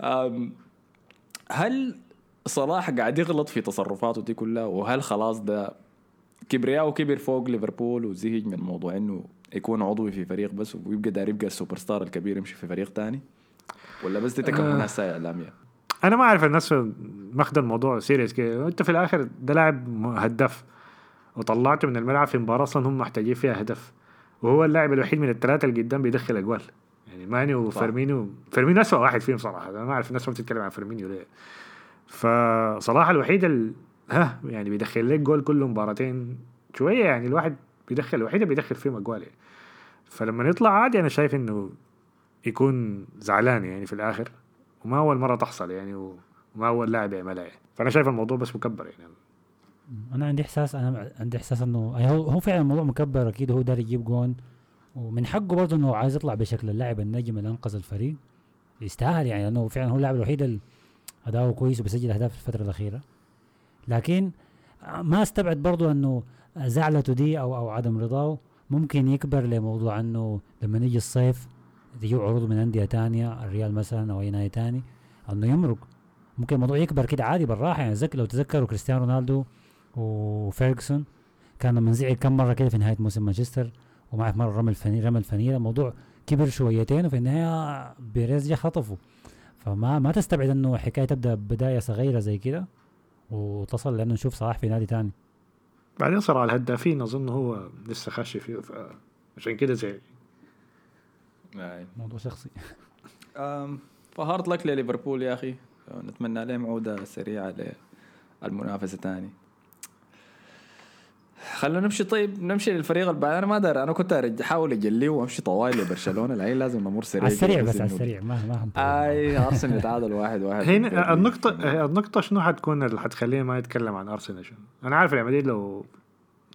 *laughs* هل صلاح قاعد يغلط في تصرفاته دي كلها؟ وهل خلاص ده كبرياء وكبر فوق ليفربول وزهج من موضوع إنه يكون عضوي في فريق بس ويبقى داير يبقى السوبر ستار الكبير يمشي في فريق تاني؟ ولا بس دي تكهنات ساعة اعلاميه أنا ما أعرف الناس ماخذ الموضوع serious كده. أنت في الآخر ده لاعب هداف. وطلعته من الملعب في مباراة أصلا هم محتاجين فيها هدف. وهو اللاعب الوحيد من الثلاثه اللي قدام بيدخل أجوال. يعني ماني وفيرمينو فيرمينو اسوء واحد فيهم صراحة. أنا ما أعرف الناس ما بتتكلم عن فيرمينيو ليه. فصلاح الوحيد ال... ها يعني بيدخل لك جول كل مباراتين. شوية يعني الواحد بيدخل الوحيد اللي بيدخل فيهم أجوال يعني. فلما يطلع عادي أنا شايف إنه يكون زعلان يعني في الآخر وما أول مرة تحصل يعني وما أول لاعب يعملها يعني. فأنا شايف الموضوع بس مكبر يعني أنا عندي إحساس أنا عندي إحساس إنه هو هو فعلا الموضوع مكبر أكيد هو داري يجيب جون ومن حقه برضه إنه عايز يطلع بشكل اللاعب النجم اللي أنقذ الفريق يستاهل يعني لأنه فعلا هو اللاعب الوحيد اللي أداؤه كويس وبيسجل أهداف في الفترة الأخيرة لكن ما أستبعد برضه إنه زعلته دي أو أو عدم رضاه ممكن يكبر لموضوع إنه لما يجي الصيف تجي عروض من أندية تانية الريال مثلا أو أي نادي تاني إنه يمرق. ممكن الموضوع يكبر كده عادي بالراحة. يعني لو تذكروا كريستيانو رونالدو وفيرجسون كان لما زعل كم مرة كده في نهاية موسم مانشستر ومعه مره رمى الفنيره رمى الفنيره الموضوع كبر شويتين وفي النهاية بيريز خطفه. فما ما تستبعد إنه حكاية تبدأ بداية صغيرة زي كده وتصل لأنه نشوف صلاح في نادي تاني. بعدين صراع الهدافين أظن هو لسه خاشي فيه عشان كده زي موضوع شخصي. فهارد لك لليفربول يا أخي. نتمنى لهم عوده سريعة للمنافسة تاني خلينا نمشي طيب نمشي للفريق اللي بعد أنا ما دار أنا كنت احاول اجليه وأمشي طوال لبرشلونة الحين لازم نمر سريع على السريع بس على السريع ما ما. أي أرسنال يتعادل واحد واحد هنا النقطة النقطة شنو حتكون اللي حتخليه ما يتكلم عن أرسنال شنو؟ أنا عارف ريال مدريد لو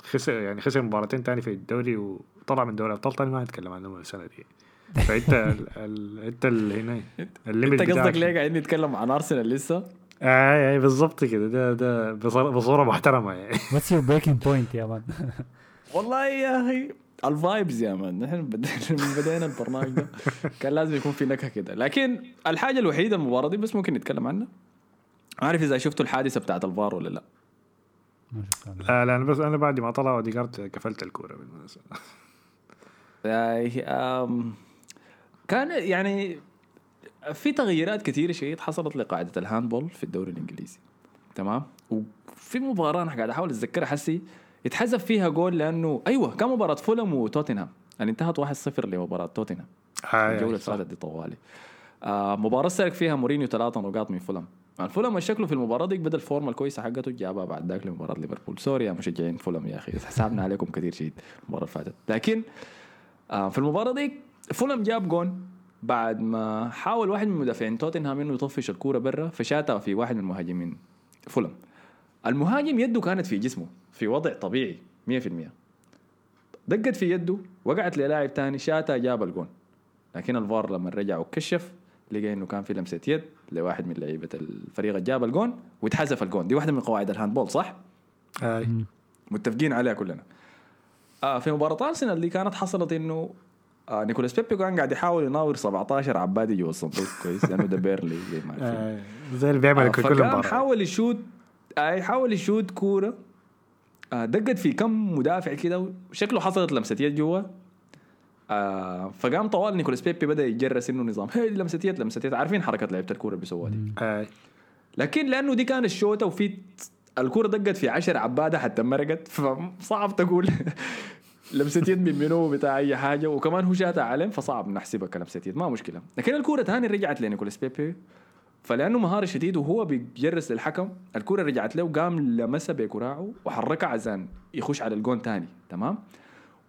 خسر يعني خسر مباراتين تاني في الدوري وطلع من دوري ابطال تاني ما هيتكلم عنهم السنة دي فأنت. أنت اللي هنا *laughs* أنت قصدك ليه قاعدين نتكلم عن أرسنال لسه؟ اي اي بالضبط كده. ده ده بصورة محترمة يعني. What's your breaking point يا man؟ والله يا أخي ال vibes يا man. نحن بدينا من بدينا *laughs* البرنامج ده كان لازم يكون في نكهة كده. لكن الحاجة الوحيدة المباراه دي بس ممكن نتكلم عنها. ما أعرف إذا شفتوا الحادثة بتاعت الفار ولا لا. ما شفتها. لا. لا أنا بس أنا بعد ما طلع أوديجارد قفلت الكورة بالمناسبة. آه، *laughs* آم، كان يعني في تغييرات كثيرة شديد حصلت لقاعدة ال handball في الدوري الإنجليزي. تمام؟ وفي مباراة أنا قاعد أحاول أتذكرها حسي اتحذف فيها جول لأنه أيوه كان مباراة فولم وتوتنهام. يعني انتهت 1-0 لمباراة توتنهام. آي الجولة اللي. فاتت دي طوالي. آه مباراة سلك فيها مورينيو ثلاثة نقاط من فولم. يعني فولم شكله في المباراة دي بدأ الفورمة الكويسة حقته جابها بعد ذاك لمباراة ليفربول. sorry يا مشجعين فولم يا أخي حسابنا عليكم كثير شديد المباراة اللي فاتت. لكن آه في المباراة دي فولم جاب جون. بعد ما حاول واحد من مدافعين توتنهام إنه يطفش الكورة برا فشاتها في واحد من المهاجمين فولم. المهاجم يده كانت في جسمه في وضع طبيعي 100% دقت في يده وقعت للاعب تاني شاتها جاب الجون. لكن الفار لما رجع وكشف لقى إنه كان في لمسة يد لواحد من لعيبة الفريق اللي جاب الجون واتحذف الجون. دي واحدة من قواعد ال handball صح؟ أي. متفقين عليها كلنا. آه في مباراة أرسنال دي كانت حصلت إنه آه نيكولاس بيبي كان قاعد يحاول يناور 17 عبادي جوا الصندوق كويس لأنه ده بيرنلي زي ما *laughs* آي. زي اللي بيعمل آه كل فقام مباراة. حاول يشوت آه يحاول يشوت كورة. آه دقت في كم مدافع كده وشكله حصلت لمسه يد جوا. آه فقام طوالي نيكولاس بيبي بدأ يتجرس إنه نظام. هي لمسه يد لمسه يد عارفين حركة لعيبة الكورة اللي بيسووها دي. اي لكن لأنه دي كان الشوطة وفي الكورة دقت في 10 عبادة حتى مرقت فصعب تقول. *laughs* لمسة يد من منو بتاع أي حاجة وكمان هو شاتها علم فصعب نحسبها كلمسة يد ما مشكلة. لكن الكورة ثاني رجعت لنيكولاس بيبي فلأنه مهاري شديد وهو بيجرس للحكم الكورة رجعت له وقام لمسها بكراعه وحركها عشان يخش على الجون ثاني تمام؟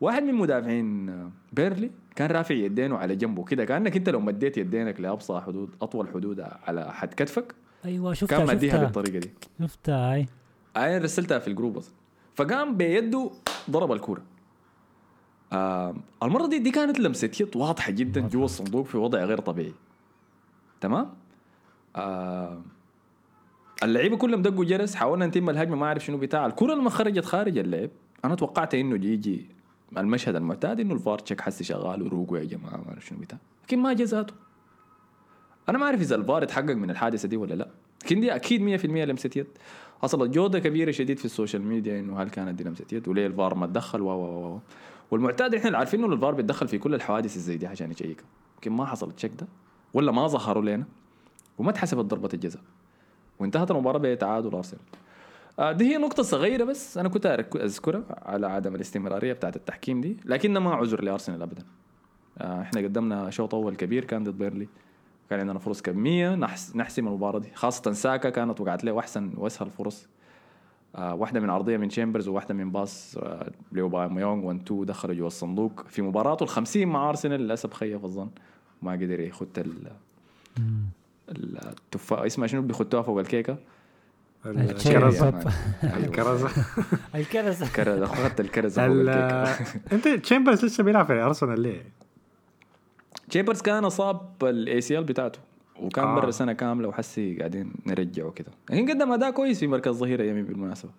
واحد من مدافعين بيرنلي كان رافع يدينه على جنبه كده كأنك أنت لو مديت يدينك لاقصى حدود أطول حدود على حد كتفك. أيوه شفتها كان ماديها شفتها. بالطريقة دي. شفتها هاي أنا رسلتها في ال group أصلا فقام بيده ضرب الكورة. آه المرة دي دي كانت لمسة يد واضحة جدا جوا الصندوق في وضع غير طبيعي. تمام؟ آه اللعيبة كلهم دقوا جرس حاولنا نتم الهجمة ما أعرف شنو بتاع. الكرة لما خرجت خارج اللعب أنا توقعت إنه يجي المشهد المعتاد إنه الفار check حسي شغال وروقوا يا جماعة ما أعرف شنو بتاع. لكن ما جزاته أنا ما أعرف إذا الفار اتحقق من الحادثة دي ولا لا. لكن دي أكيد 100% لمسة يد. حصلت ضجة كبيرة شديد في ال social media إنه هل كانت دي لمسة يد؟ وليه الفار ما تدخل؟ و و و والمعتاد إحنا عارفين إنه الفار بيتدخل في كل الحوادث الزي دي عشان يشيكها لكن ما حصل ال check ده. ولا ما ظهروا لنا وما اتحسبت ضربة الجزاء. وانتهت المباراة بتعادل أرسنال. آه، دي هي نقطة صغيرة بس أنا كنت أذكرها على عدم الاستمرارية بتاعت التحكيم دي. لكن ما عذر لأرسنال أبدا. آه، إحنا قدمنا شوط أول كبير كان ضد بيرنلي. كان عندنا فرص كمية. نحس نحسم المباراة دي. خاصة ساكا كانت وقعت له أحسن وأسهل فرص. آه، واحدة من عرضية من تشامبرز وواحدة من باص آه، لأوباميونغ 1 2 دخلوا جوا الصندوق في مباراته ال 50 مع أرسنال للأسف خيب الظن. ما قدر يخت ال- التفاح اسمها شنو بيخطوها فوق الكيكة؟ الكرزة. *laughs* الكرزة. الكرزة. الكرزة. كرز أخذت الكرز فوق ال- الكيكة. *laughs* أنت تشامبرز لسه بيلعب في أرسنال ليه؟ تشامبرز كان أصاب ال ACL بتاعته. وكان آه. آه. برا سنة كاملة وحسي قاعدين نرجعه كده لكن قدم اداء كويس في مركز ظهير أيمن بالمناسبة.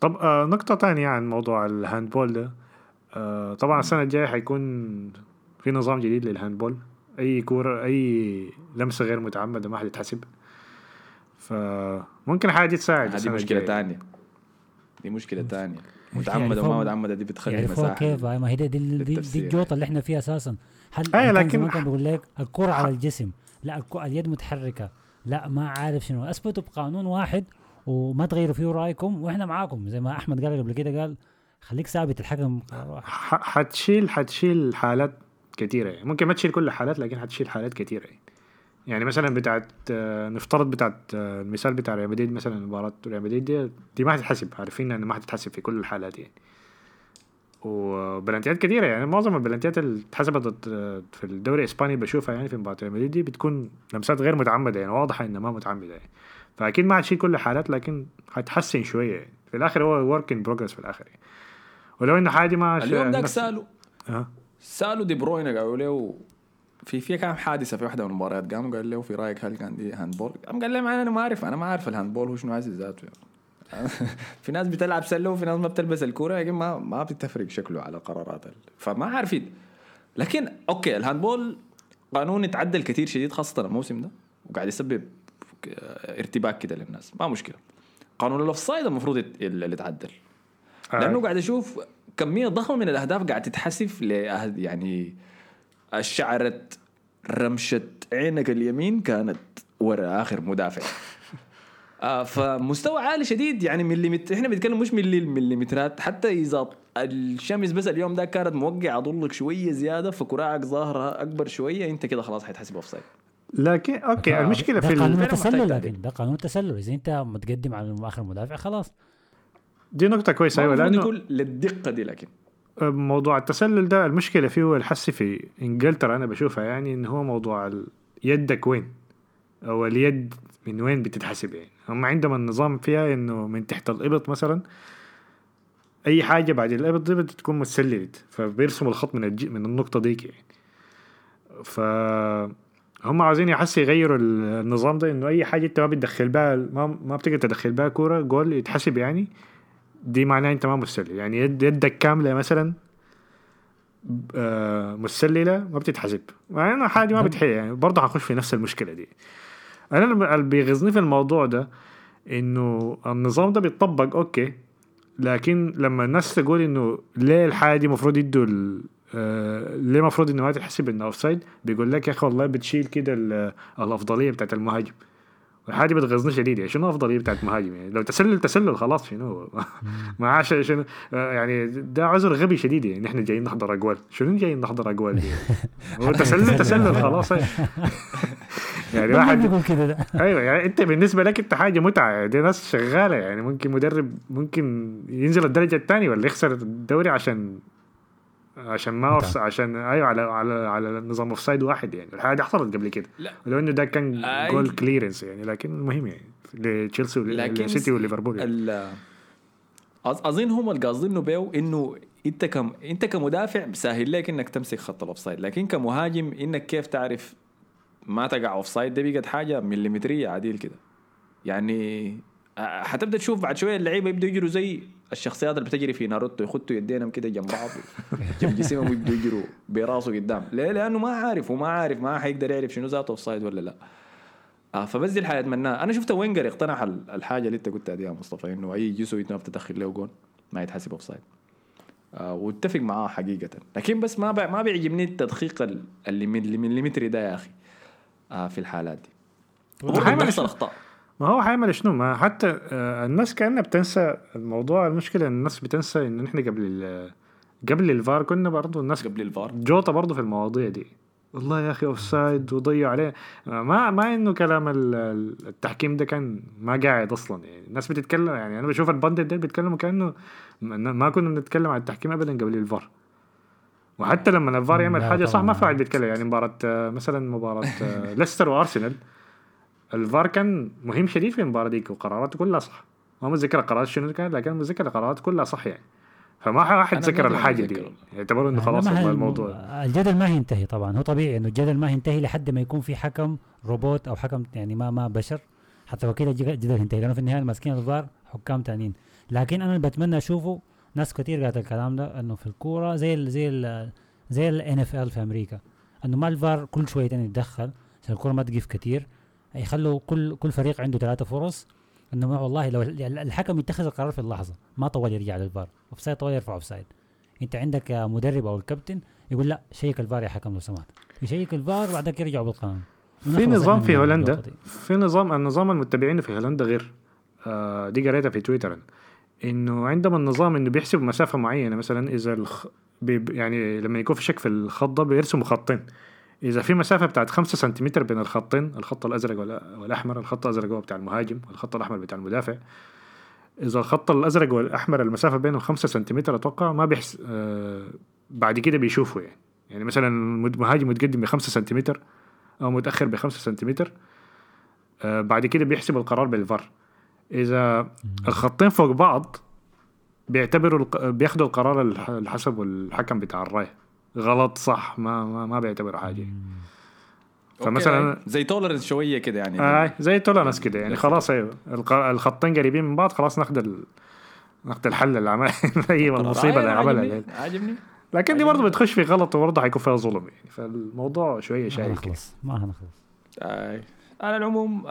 طب آه نقطة تانية عن موضوع ال handball ده. آه طبعا السنة الجاية حيكون في نظام جديد لل handball. أي كورة أي لمسة غير متعمدة ما حتتحسب فممكن حاجة تساعد هذه مشكلة. ثانية دي مشكلة ثانية متعمدة وما متعمدة دي بتخلي يعرفوها مساحة كيف؟ هاي ما هي دي, دي, دي, دي. الجوطة اللي إحنا فيها أساسا. هل أي كان لكن- زمان كان بيقول لك الكرة على الجسم؟ لا اليد متحركة. لا ما عارف شنو. أثبتوا بقانون واحد وما تغيروا فيه رأيكم وإحنا معاكم. زي ما أحمد قال قبل كده قال خليك ثابت الحكم حتشيل حتشيل حالات كثيرة يعني ممكن ما تشيل كل الحالات لكن حتشيل حالات كثيرة يعني. يعني مثلا بتاعت نفترض بتاعت المثال بتاع ريال مثلا مباراة ريال دي, دي ما حتتحسب عارفين انها ما حتتحسب في كل الحالات يعني. وبلانتيات كثيرة يعني معظم البلانتيات اللي اتحسبت في الدوري الإسباني بشوفها يعني في مباراة ريال دي بتكون لمسات غير متعمدة يعني واضحة إنها ما متعمدة يعني فأكيد ما حتشيل كل الحالات لكن حتحسن شوية يعني في الآخر هو work in progress في الآخر يعني. ولو إنه حاجة ما اليوم نفس- سالوا أه. سالوا دي بروين قالوا له في في كان حادثة في واحدة من المباريات قام قال له في رأيك هل كان دي handball؟ قام قال لهم أنا ما أعرف أنا ما أعرف ال handball هو شنو عايز ذاته يعني. *laughs* في ناس بتلعب سلة وفي ناس ما بتلمس الكورة لكن ما ما بتفرق شكله على قرارات فما عارفين لكن okay ال handball قانون اتعدل كثير شديد خاصة الموسم ده وقاعد يسبب ارتباك كده للناس. ما مشكلة. قانون ال offside المفروض اللي يتعدل لأنه قاعد أشوف كمية ضخمة من الأهداف قاعد تتحسب ل يعني الشعرة رمشة عينك اليمين كانت ورا آخر مدافع. آه فمستوى عالي شديد يعني مليمتر إحنا بنتكلم مش ملي المليمترات حتى إذا الشمس بس اليوم ده كانت موقعة ضلك شوية زيادة فكراعك ظاهرة أكبر شوية أنت كده خلاص حيتحسب offside لكن okay المشكلة ده في قانون التسلل. لكن ده قانون التسلل. إذا أنت متقدم على آخر مدافع خلاص. دي نقطة كويسة أيوه لأنه يكون للدقة دي لكن. موضوع التسلل ده المشكلة فيه هو الحسي في إنجلترا أنا بشوفها يعني إن هو موضوع يدك وين؟ أو اليد من وين بتتحسب يعني؟ هم عندهم النظام فيها إنه من تحت الإبط مثلا أي حاجة بعد الإبط دي بتكون متسللت فبيرسموا الخط من الج... من النقطة ديك يعني. ف هم عاوزين يحسي يغيروا ال- النظام ده إنه أي حاجة أنت ما بتدخل بها ما ما بتقدر تدخل بها كورة جول يتحسب يعني دي معناها أنت ما مسلل يعني يد يدك كاملة مثلا آه، مسلله ما بتتحسب. مع إنه حاجة ما بتحل يعني برضه حنخش في نفس المشكلة دي. أنا اللي بيغيظني في الموضوع ده إنه النظام ده بيتطبق أوكي لكن لما الناس تقول إنه ليه الحاجة دي المفروض يدوا آه، ليه المفروض إنه ما تتحسب إنه offside بيقول لك يا أخي والله بتشيل كده ال- الأفضلية بتاعت المهاجم. والحاجة بتغيظني شديد يعني شنو أفضلية بتاعت مهاجم؟ يعني لو تسلل تسلل خلاص شنو؟ *laughs* ما عاش شنو؟ آه، يعني ده عذر غبي شديد يعني نحن جايين نحضر اقوان شنو جايين نحضر اقوان دي؟ *laughs* هو تسلل تسلل خلاص. *laughs* يعني واحد بيقول كده ده أيوه يعني أنت بالنسبة لك أنت حاجة متعة يعني دي ناس شغالة يعني ممكن مدرب ممكن ينزل الدرجة الثانية ولا يخسر الدوري عشان عشان ما offs عشان أيوه على على على نظام offside واحد يعني الحاجة دي حصلت قبل كده. ولو إنه ده كان أي. goal clearance يعني لكن المهم يعني لتشيلسي لكن والسيتي وليفربول يعني. ال- أظن هم اللي قاصدينه بيو إنه أنت كم أنت كمدافع سهل لك إنك تمسك خط ال offside لكن كمهاجم إنك كيف تعرف ما تقع offside ده بقت حاجة مليمترية عديل كده. يعني حتبدأ تشوف بعد شوية اللعيبة يبدوا يجروا زي الشخصيات اللي بتجري في ناروتو يخطوا يدينهم كده جنب بعض جنب جسمهم ويبدوا يجروا براسه قدام. ليه؟ لأنه ما عارف وما عارف ما حيقدر يعرف شنو ذاته offside ولا لا. آه فبس دي الحاجة أتمناها. أنا شفت وينجر اقتنع ال- الحاجة اللي أنت قلتها دي يا مصطفى إنه أي جسو يتنف تدخل له جون ما يتحسب offside آه واتفق معاه حقيقة. لكن بس ما ما بيعجبني التدقيق ال- اللي من اللي ده يا أخي. في الحالات دي. وبرضه حيعمل؟ أخطاء. ما هو حيعمل شنو؟ ما حتى آه، الناس كأنها بتنسى الموضوع. المشكلة إن الناس بتنسى إن إحنا قبل ال- قبل الفار كنا برضو الناس قبل الفار. جوطة برضو في المواضيع دي. والله يا أخي offside وضيع عليه ما ما إنه كلام ال- ال- التحكيم ده كان ما قاعد أصلا. يعني الناس بتتكلم يعني أنا بشوف البندل ده بيتكلموا كأنه ما ما كنا بنتكلم عن التحكيم ابدا قبل الفار. وحتى لما الفار يعمل حاجة صح ما واحد بيتكلم يعني مباراة آه، مثلا مباراة آه، ليستر وأرسنال الفار كان مهم شديد في المباراة ديك وقراراته كلها صح. ما متذكر القرارات شنو كان لكن متذكر القرارات كلها صح يعني. فما واحد انا ذكر الحاجة دي. يعتبروا إنه خلاص الموضوع. الجدل ما هينتهي طبعا. هو طبيعي إنه الجدل ما هينتهي لحد ما يكون في حكم روبوت أو حكم يعني ما ما بشر. حتى الجد- الجدل هينتهي لأنه في النهاية ماسكين الفار حكام تانيين. لكن أنا اللي بتمنى أشوفه ناس كتير قالت الكلام ده إنه في الكورة زي ال زي ال زي الان اف ال في أمريكا إنه ما الفار كل شويتين يتدخل عشان الكورة ما تقف كتير يخلوا كل كل فريق عنده ثلاثة فرص إنه والله لو ال- الحكم يتخذ القرار في اللحظة ما طول يرجع للفار offside طول يرفع offside أنت عندك مدرب أو الكابتن يقول لا check الفار يا حكم لو سمحت. يشيك الفار وبعدك يرجعوا بالقانون. في نظام في هولندا. في نظام النظام المتبعينه في هولندا غير آه دي قريتها في تويتر. إنه عندهم النظام إنه بيحسب مسافة معينة مثلا إذا الخ... بي... يعني لما يكون في شك في الخط ده بيرسموا خطين. إذا في مسافة بتاعت 5 سنتيمتر بين الخطين الخط الأزرق والأحمر الخط الأزرق هو بتاع المهاجم والخط الأحمر بتاع المدافع. إذا الخط الأزرق والأحمر المسافة بينهم 5 سنتيمتر أتوقع ما بيحس آه بعد كده بيشوفوا يعني. يعني مثلا المهاجم متقدم ب 5 سنتيمتر أو متأخر ب 5 سنتيمتر آه بعد كده بيحسب القرار بالفار. إذا الخطين فوق بعض بيعتبروا الق... بياخدوا القرار اللي حسبه الحكم بتاع الرايه غلط صح ما ما, ما بيعتبروا حاجة. فمثلا. زي tolerance شوية كده يعني. آه زي tolerance كده يعني. خلاص أيوه. الق- الخطين قريبين من بعض خلاص ناخد ال... ناخد الحل اللي عمل هي *laughs* المصيبه اللي عملها عاجبني لكن دي برضه بتخش في غلط وبرضه حيكون فيها ظلم يعني. فالموضوع شوية ما شايك هنخلص ما هنخلص. آه. على العموم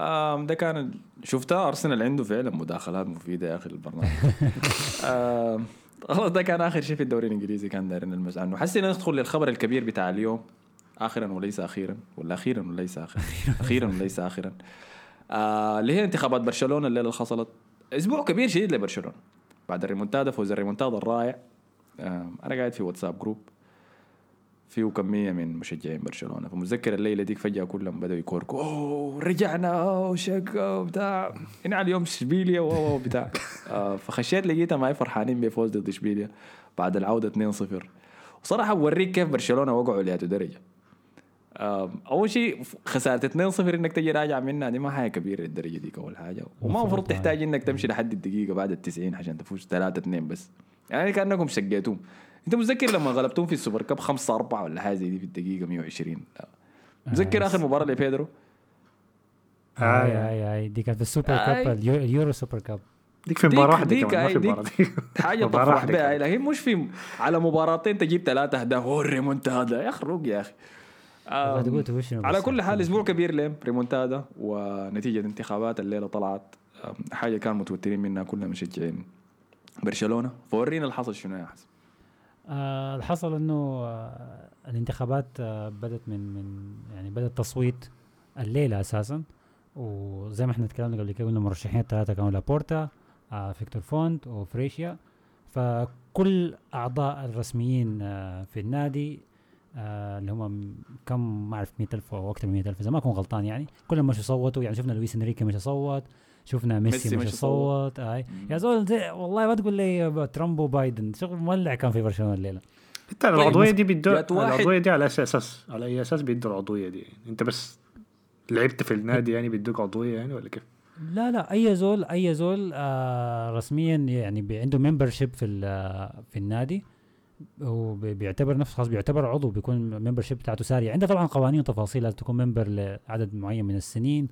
ده كان شفتها أرسنال عنده فعلا مداخلات مفيدة يا أخي البرنامج *laughs* خلاص ده كان آخر شيء في الدوري الإنجليزي كان دايرين نلمس عنه. حسينا ندخل للخبر الكبير بتاع اليوم. اخرا وليس أخيرا ولا أخيرا وليس اخرا. أخيرا. وليس اخرا. آه، اللي هي انتخابات برشلونة الليلة اللي حصلت أسبوع كبير شديد لبرشلونة. بعد الريمونتادا فوز الريمونتادا الرائع. أنا قاعد في واتساب جروب. فيه كمية من مشجعين برشلونة. فمتذكر الليلة ديك فجأة كلهم بدأوا يكوركوا أوه رجعنا أوه شقة بتاع هنا على اليوم اشبيليا واو بتاع. *laughs* آه فخشيت لقيتها معي فرحانين بفوز ضد اشبيليا بعد العودة 2-0 وصراحة بوريك كيف برشلونة وقعوا لهذه درجة. آم، أول شيء خسارة 2-0 إنك تجي راجع منها دي ما حاجة كبيرة للدرجه ديك اول حاجة. وما المفروض. تحتاج إنك تمشي لحد الدقيقة بعد ال 90 عشان تفوز 3-2 بس. يعني كأنكم شقيتوهم. انت متذكر لما غلبتوهم في ال Super Cup 5 4 ولا حاجة زي دي في الدقيقة 120 لا. متذكر آخر مباراة لبيدرو آي. آي آي دي كانت في ال Super. Cup اليو- اليورو Super Cup ديك في ديك- مباراه واحدة ديك كمان ما أي في ديك مباراة حاجة تفرح بها. لكن مش في على مباراتين تجيب ثلاثة اهداف هو الريمونتادا يا أخي روق يا أخي على. كل حال أسبوع كبير لهم ريمونتادا ونتيجة انتخابات الليلة طلعت حاجة كان متوترين منها كلنا مشجعين برشلونة فورينا اللي حصل شنو يا حسن آه الحصل إنه آه الانتخابات آه بدت من من يعني بدا التصويت الليلة أساسا. وزي ما إحنا تكلمنا قبل كده قلنا المرشحين الثلاثه كانوا لابورتا آه فيكتور فونت وفريشيا. فكل أعضاء الرسميين آه في النادي آه اللي هم كم ما أعرف 100000 أو أكثر من 100000 إذا ما أكون غلطان يعني كلهم مشوا صوتوا. يعني شفنا لويس إنريكي مشى صوت شفنا ميسي ميسي مشى مشى صوت آه يا زول والله ما تقول لي ترامب وبايدن. شغل مولع كان في برشلونة الليلة. انت العضوية دي بيدوا العضوية دي على أي أساس على أي أساس بيدوا العضوية دي؟ أنت بس لعبت في النادي يعني بيدوك عضوية يعني ولا كيف؟ لا لا أي زول أي زول آه رسميا يعني عنده membership في ال- في النادي. وبيعتبر نفسه خلاص بيعتبر عضو بيكون membership بتاعته سارية. عنده طبعا قوانين وتفاصيل لازم تكون member لعدد معين من السنين.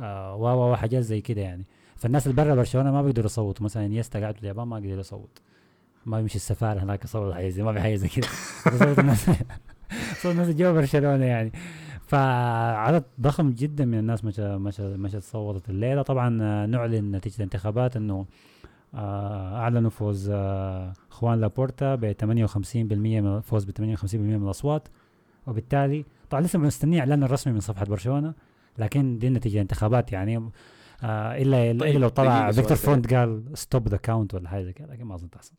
و و- وحاجات زي كده يعني. فالناس اللي برا برشلونة ما بيقدروا يصوتوا. مثلا انيستا قاعد في اليابان ما يقدر يصوت. ما يمشي السفارة هناك يصوت حاجة زي ما في حاجة زي كده. *laughs* بيصوت الناس صوت الناس جوا برشلونة يعني. فعدد ضخم جدا من الناس مشى مشى مشى صوتت. الليلة طبعا آه، نعلن نتيجة الانتخابات إنه آه، أعلنوا فوز آه، خوان لابورتا ب 58% من فوز ب 58% من الأصوات. وبالتالي طبعا لسه مستني إعلان الرسمي من صفحة برشلونة. لكن دي نتيجة الانتخابات يعني آه الا طيب، إلا لو طلع فيكتور فونت قال stop the count ولا حاجة كده لكن ما أظن تحصل.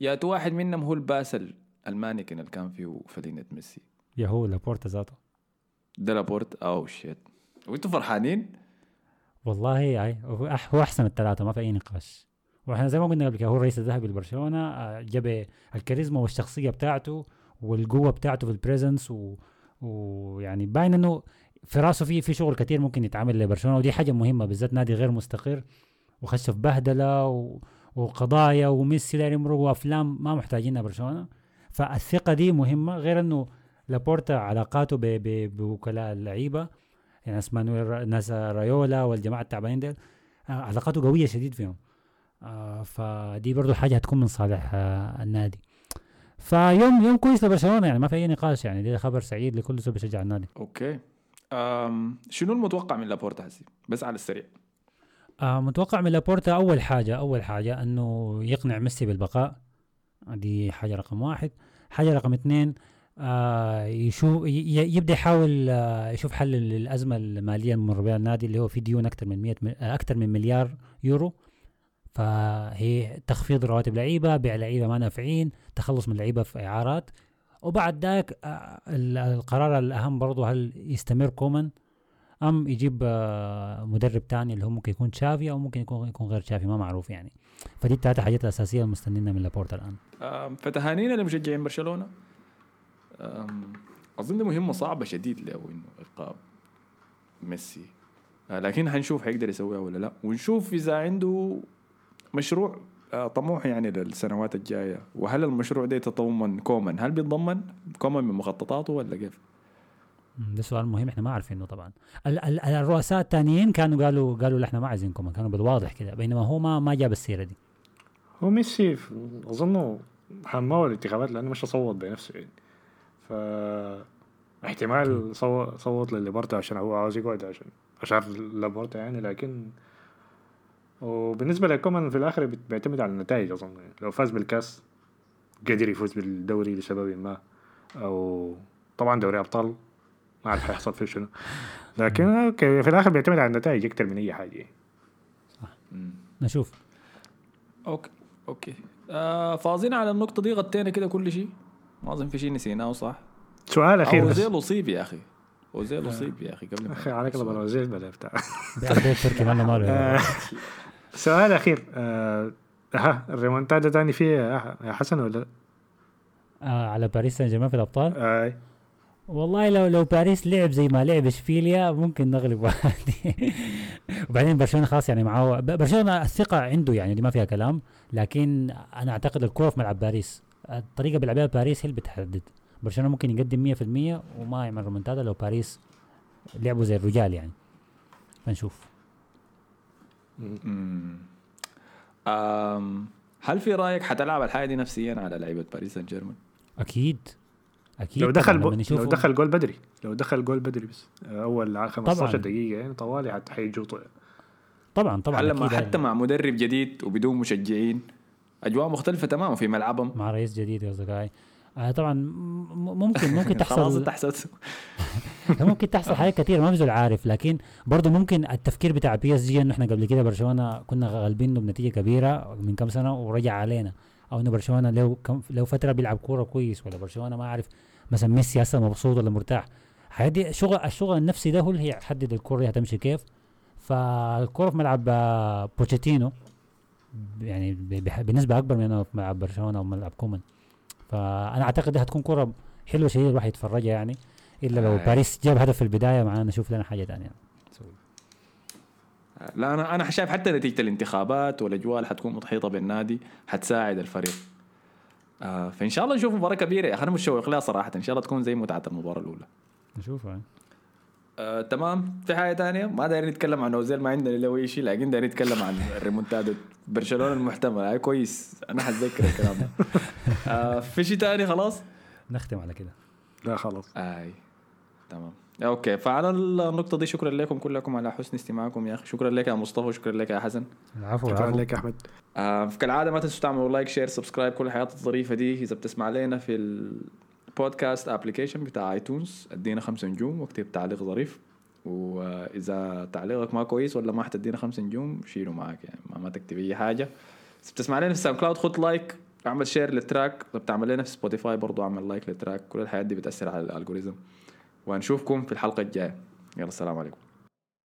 يا واحد منهم هو الباسل المانيكن اللي كان فيه فنيلة ميسي. يا هو لابورتا ذاته. ده لابورتا oh shit وانتوا فرحانين؟ والله أي هو أحسن الثلاثة ما في أي نقاش. وإحنا زي ما قلنا قبل كده هو الرئيس الذهبي لبرشلونة آه، جاب الكاريزما والشخصية بتاعته والقوة بتاعته في ال presence و... ويعني باين إنه في راسه في في شغل كتير ممكن يتعمل لبرشلونة ودي حاجة مهمة بالذات نادي غير مستقر وخش في بهدلة و... وقضايا وميسي داير يمرق وأفلام ما محتاجينها برشلونة. فالثقة دي مهمة غير إنه لابورتا علاقاته ب... بوكلاء اللعيبة يعني مانويل ناس رايولا والجماعة التعبانين ديل آه، علاقاته قوية شديد فيهم. آه فدي برضو حاجة هتكون من صالح آه النادي. فيوم يوم كويس لبرشلونة يعني ما في أي نقاش يعني ده خبر سعيد لكل زول بيشجع النادي. أوكي. شنو المتوقع من لابورتا حسي بس على السريع. آه متوقع من لابورتا أول حاجة أول حاجة أنه يقنع ميسي بالبقاء. دي حاجة رقم واحد. حاجة رقم اثنين آه يشوف يبدأ يحاول آه يشوف حل للأزمة المالية المر بها النادي اللي هو في ديون أكثر من 100 م- آه، أكثر من مليار يورو. فهي تخفيض رواتب لعيبة بيع لعيبة ما نافعين تخلص من لعيبة في إعارات. وبعد ذاك آه، ال- القرار الأهم برضه هل يستمر كومان أم يجيب آه، مدرب تاني اللي هو ممكن يكون تشافي أو ممكن يكون يكون غير تشافي ما معروف يعني. فدي الثلاثة حاجات الأساسية المستنينا من لابورتا الآن. فتهانينا لمشجعين برشلونة. أظن مهمة صعبة شديد له إنه ابقاء ميسي. آه، لكن حنشوف حيقدر يسويها ولا لا. ونشوف إذا عنده مشروع طموح يعني للسنوات الجاية؟ وهل المشروع ده يتضمن كومان هل بيتضمن كومان من مخططاته ولا كيف؟ ده سؤال مهم إحنا ما عارفينه طبعا. ال- ال- الرؤساء الثانيين كانوا قالوا قالوا إحنا ما عايزينكم كانوا بالواضح كده. بينما هو ما ما جاب السيرة دي. هو ميسي أظنه حماه الانتخابات لأنه مش صوت بنفسه يعني. ف احتمال صوت صوت للابورتا عشان هو عاوز يقعد عشان عشان لابورتا يعني لكن وبالنسبة لكومان في الآخر بت- بيعتمد على النتائج أظن. يعني. لو فاز بالكأس قدر يفوز بالدوري لسبب ما. أو طبعا دوري أبطال ما أعرف حيحصل فيه شنو. لكن أوكي في الآخر بيعتمد على النتائج أكتر من أي حاجة يعني. مم. نشوف. أوكي أوكي. آه فاضيين على النقطة دي غطينا كده كل شيء. ما أظن في شيء نسيناه صح؟ سؤال أخير بس. اوزيل اصيب يا أخي. اوزيل اصيب يا أخي قبل ما أخي عليك الله بلا اوزيل بلا بتاع ماله ماله آه، سؤال أخير آه، ها الريمونتادا تاني فيه يا يا حسن ولا؟ لا؟ آه على باريس سان جيرمان في الأبطال؟ آه، والله لو لو باريس لعب زي ما لعب إشبيليا ممكن نغلب عادي *laughs* وبعدين برشلونة خلاص يعني معاه برشلونة الثقة عنده يعني دي ما فيها كلام. لكن أنا أعتقد الكره في ملعب باريس. الطريقة اللي بيلعبها باريس هي اللي بتحدد. برشلونة ممكن يقدم 100% وما يعمل ريمونتادا لو باريس لعبوا زي الرجال يعني. فنشوف. هل في رأيك حتلعب الحاجة دي نفسيا على لعيبة باريس سان جيرمان؟ أكيد. أكيد لو دخل بو... لو دخل جول بدري لو دخل جول بدري بس أول 15 طبعاً. دقيقة يعني طوالي حتى حيجوطوا طبعا طبعا لما أكيد. حتى مع مدرب جديد وبدون مشجعين أجواء مختلفة تماما في ملعبهم. مع رئيس جديد قصدك هاي آه طبعا ممكن ممكن *laughs* خلاص تحصل انت حسيت *laughs* ممكن تحصل حاجات كتير ما في زول عارف لكن برضه ممكن التفكير بتاع PSG إنه إحنا قبل كده برشلونة كنا غالبينه بنتيجة كبيرة من كم سنة ورجع علينا أو إنه برشلونة لو كم لو فترة بيلعب كورة كويس ولا برشلونة ما عارف مثلا ميسي هسه مبسوط ولا مرتاح. الحاجات دي شغل الشغل النفسي ده هو اللي هيحدد الكورة دي هتمشي كيف. فالكورة في ملعب آه، بوتشيتينو يعني ب- بح- بنسبة أكبر من في ملعب برشلونة أو ملعب كومان. فأنا أعتقد دي هتكون كرة حلوة شديد الواحد يتفرجها يعني إلا لو آه. باريس جاب هدف في البداية معانا نشوف لنا حاجة ثانية لا أنا أنا شايف حتى نتيجة الانتخابات والأجواء اللي حتكون محيطه بالنادي حتساعد الفريق. آه فإن شاء الله نشوف مباراة كبيرة. يا أخي أنا متشوق لها صراحة. إن شاء الله تكون زي متعة المباراة الأولى. نشوف يعني. آه، تمام. في حاجة تانية؟ ما دايرين نتكلم عن اوزيل ما عندنا له أي شيء لكن دايرين نتكلم عن الريمونتادا. برشلونة المحتمل. هاي كويس. أنا حتذكر الكلام ده. *laughs* آه في شيء تاني خلاص؟ نختم على كده. لا خلاص. آي. تمام. أوكي. فعلى النقطة دي شكرا لكم كلكم على حسن استماعكم يا أخي. شكرا لك يا مصطفى. شكرا لك يا حسن. العفو شكرا لك يا أحمد. آه كالعادة ما تنسوا تعملوا like share subscribe كل الحاجات الظريفة دي. إذا بتسمع لنا في ال podcast application بتاع iTunes أدينا خمسة نجوم واكتب تعليق ظريف. وإذا تعليقك ما كويس ولا ما حتدينا خمسة نجوم شيله معك يعني ما, ما تكتب أي حاجة. إذا بتسمع لنا في SoundCloud خد like اعمل share لل track بتسمع لنا في Spotify برضو اعمل like لل track كل الحاجات دي بتأثر على ال algorithm ونشوفكم في الحلقة الجاية. يلا السلام عليكم.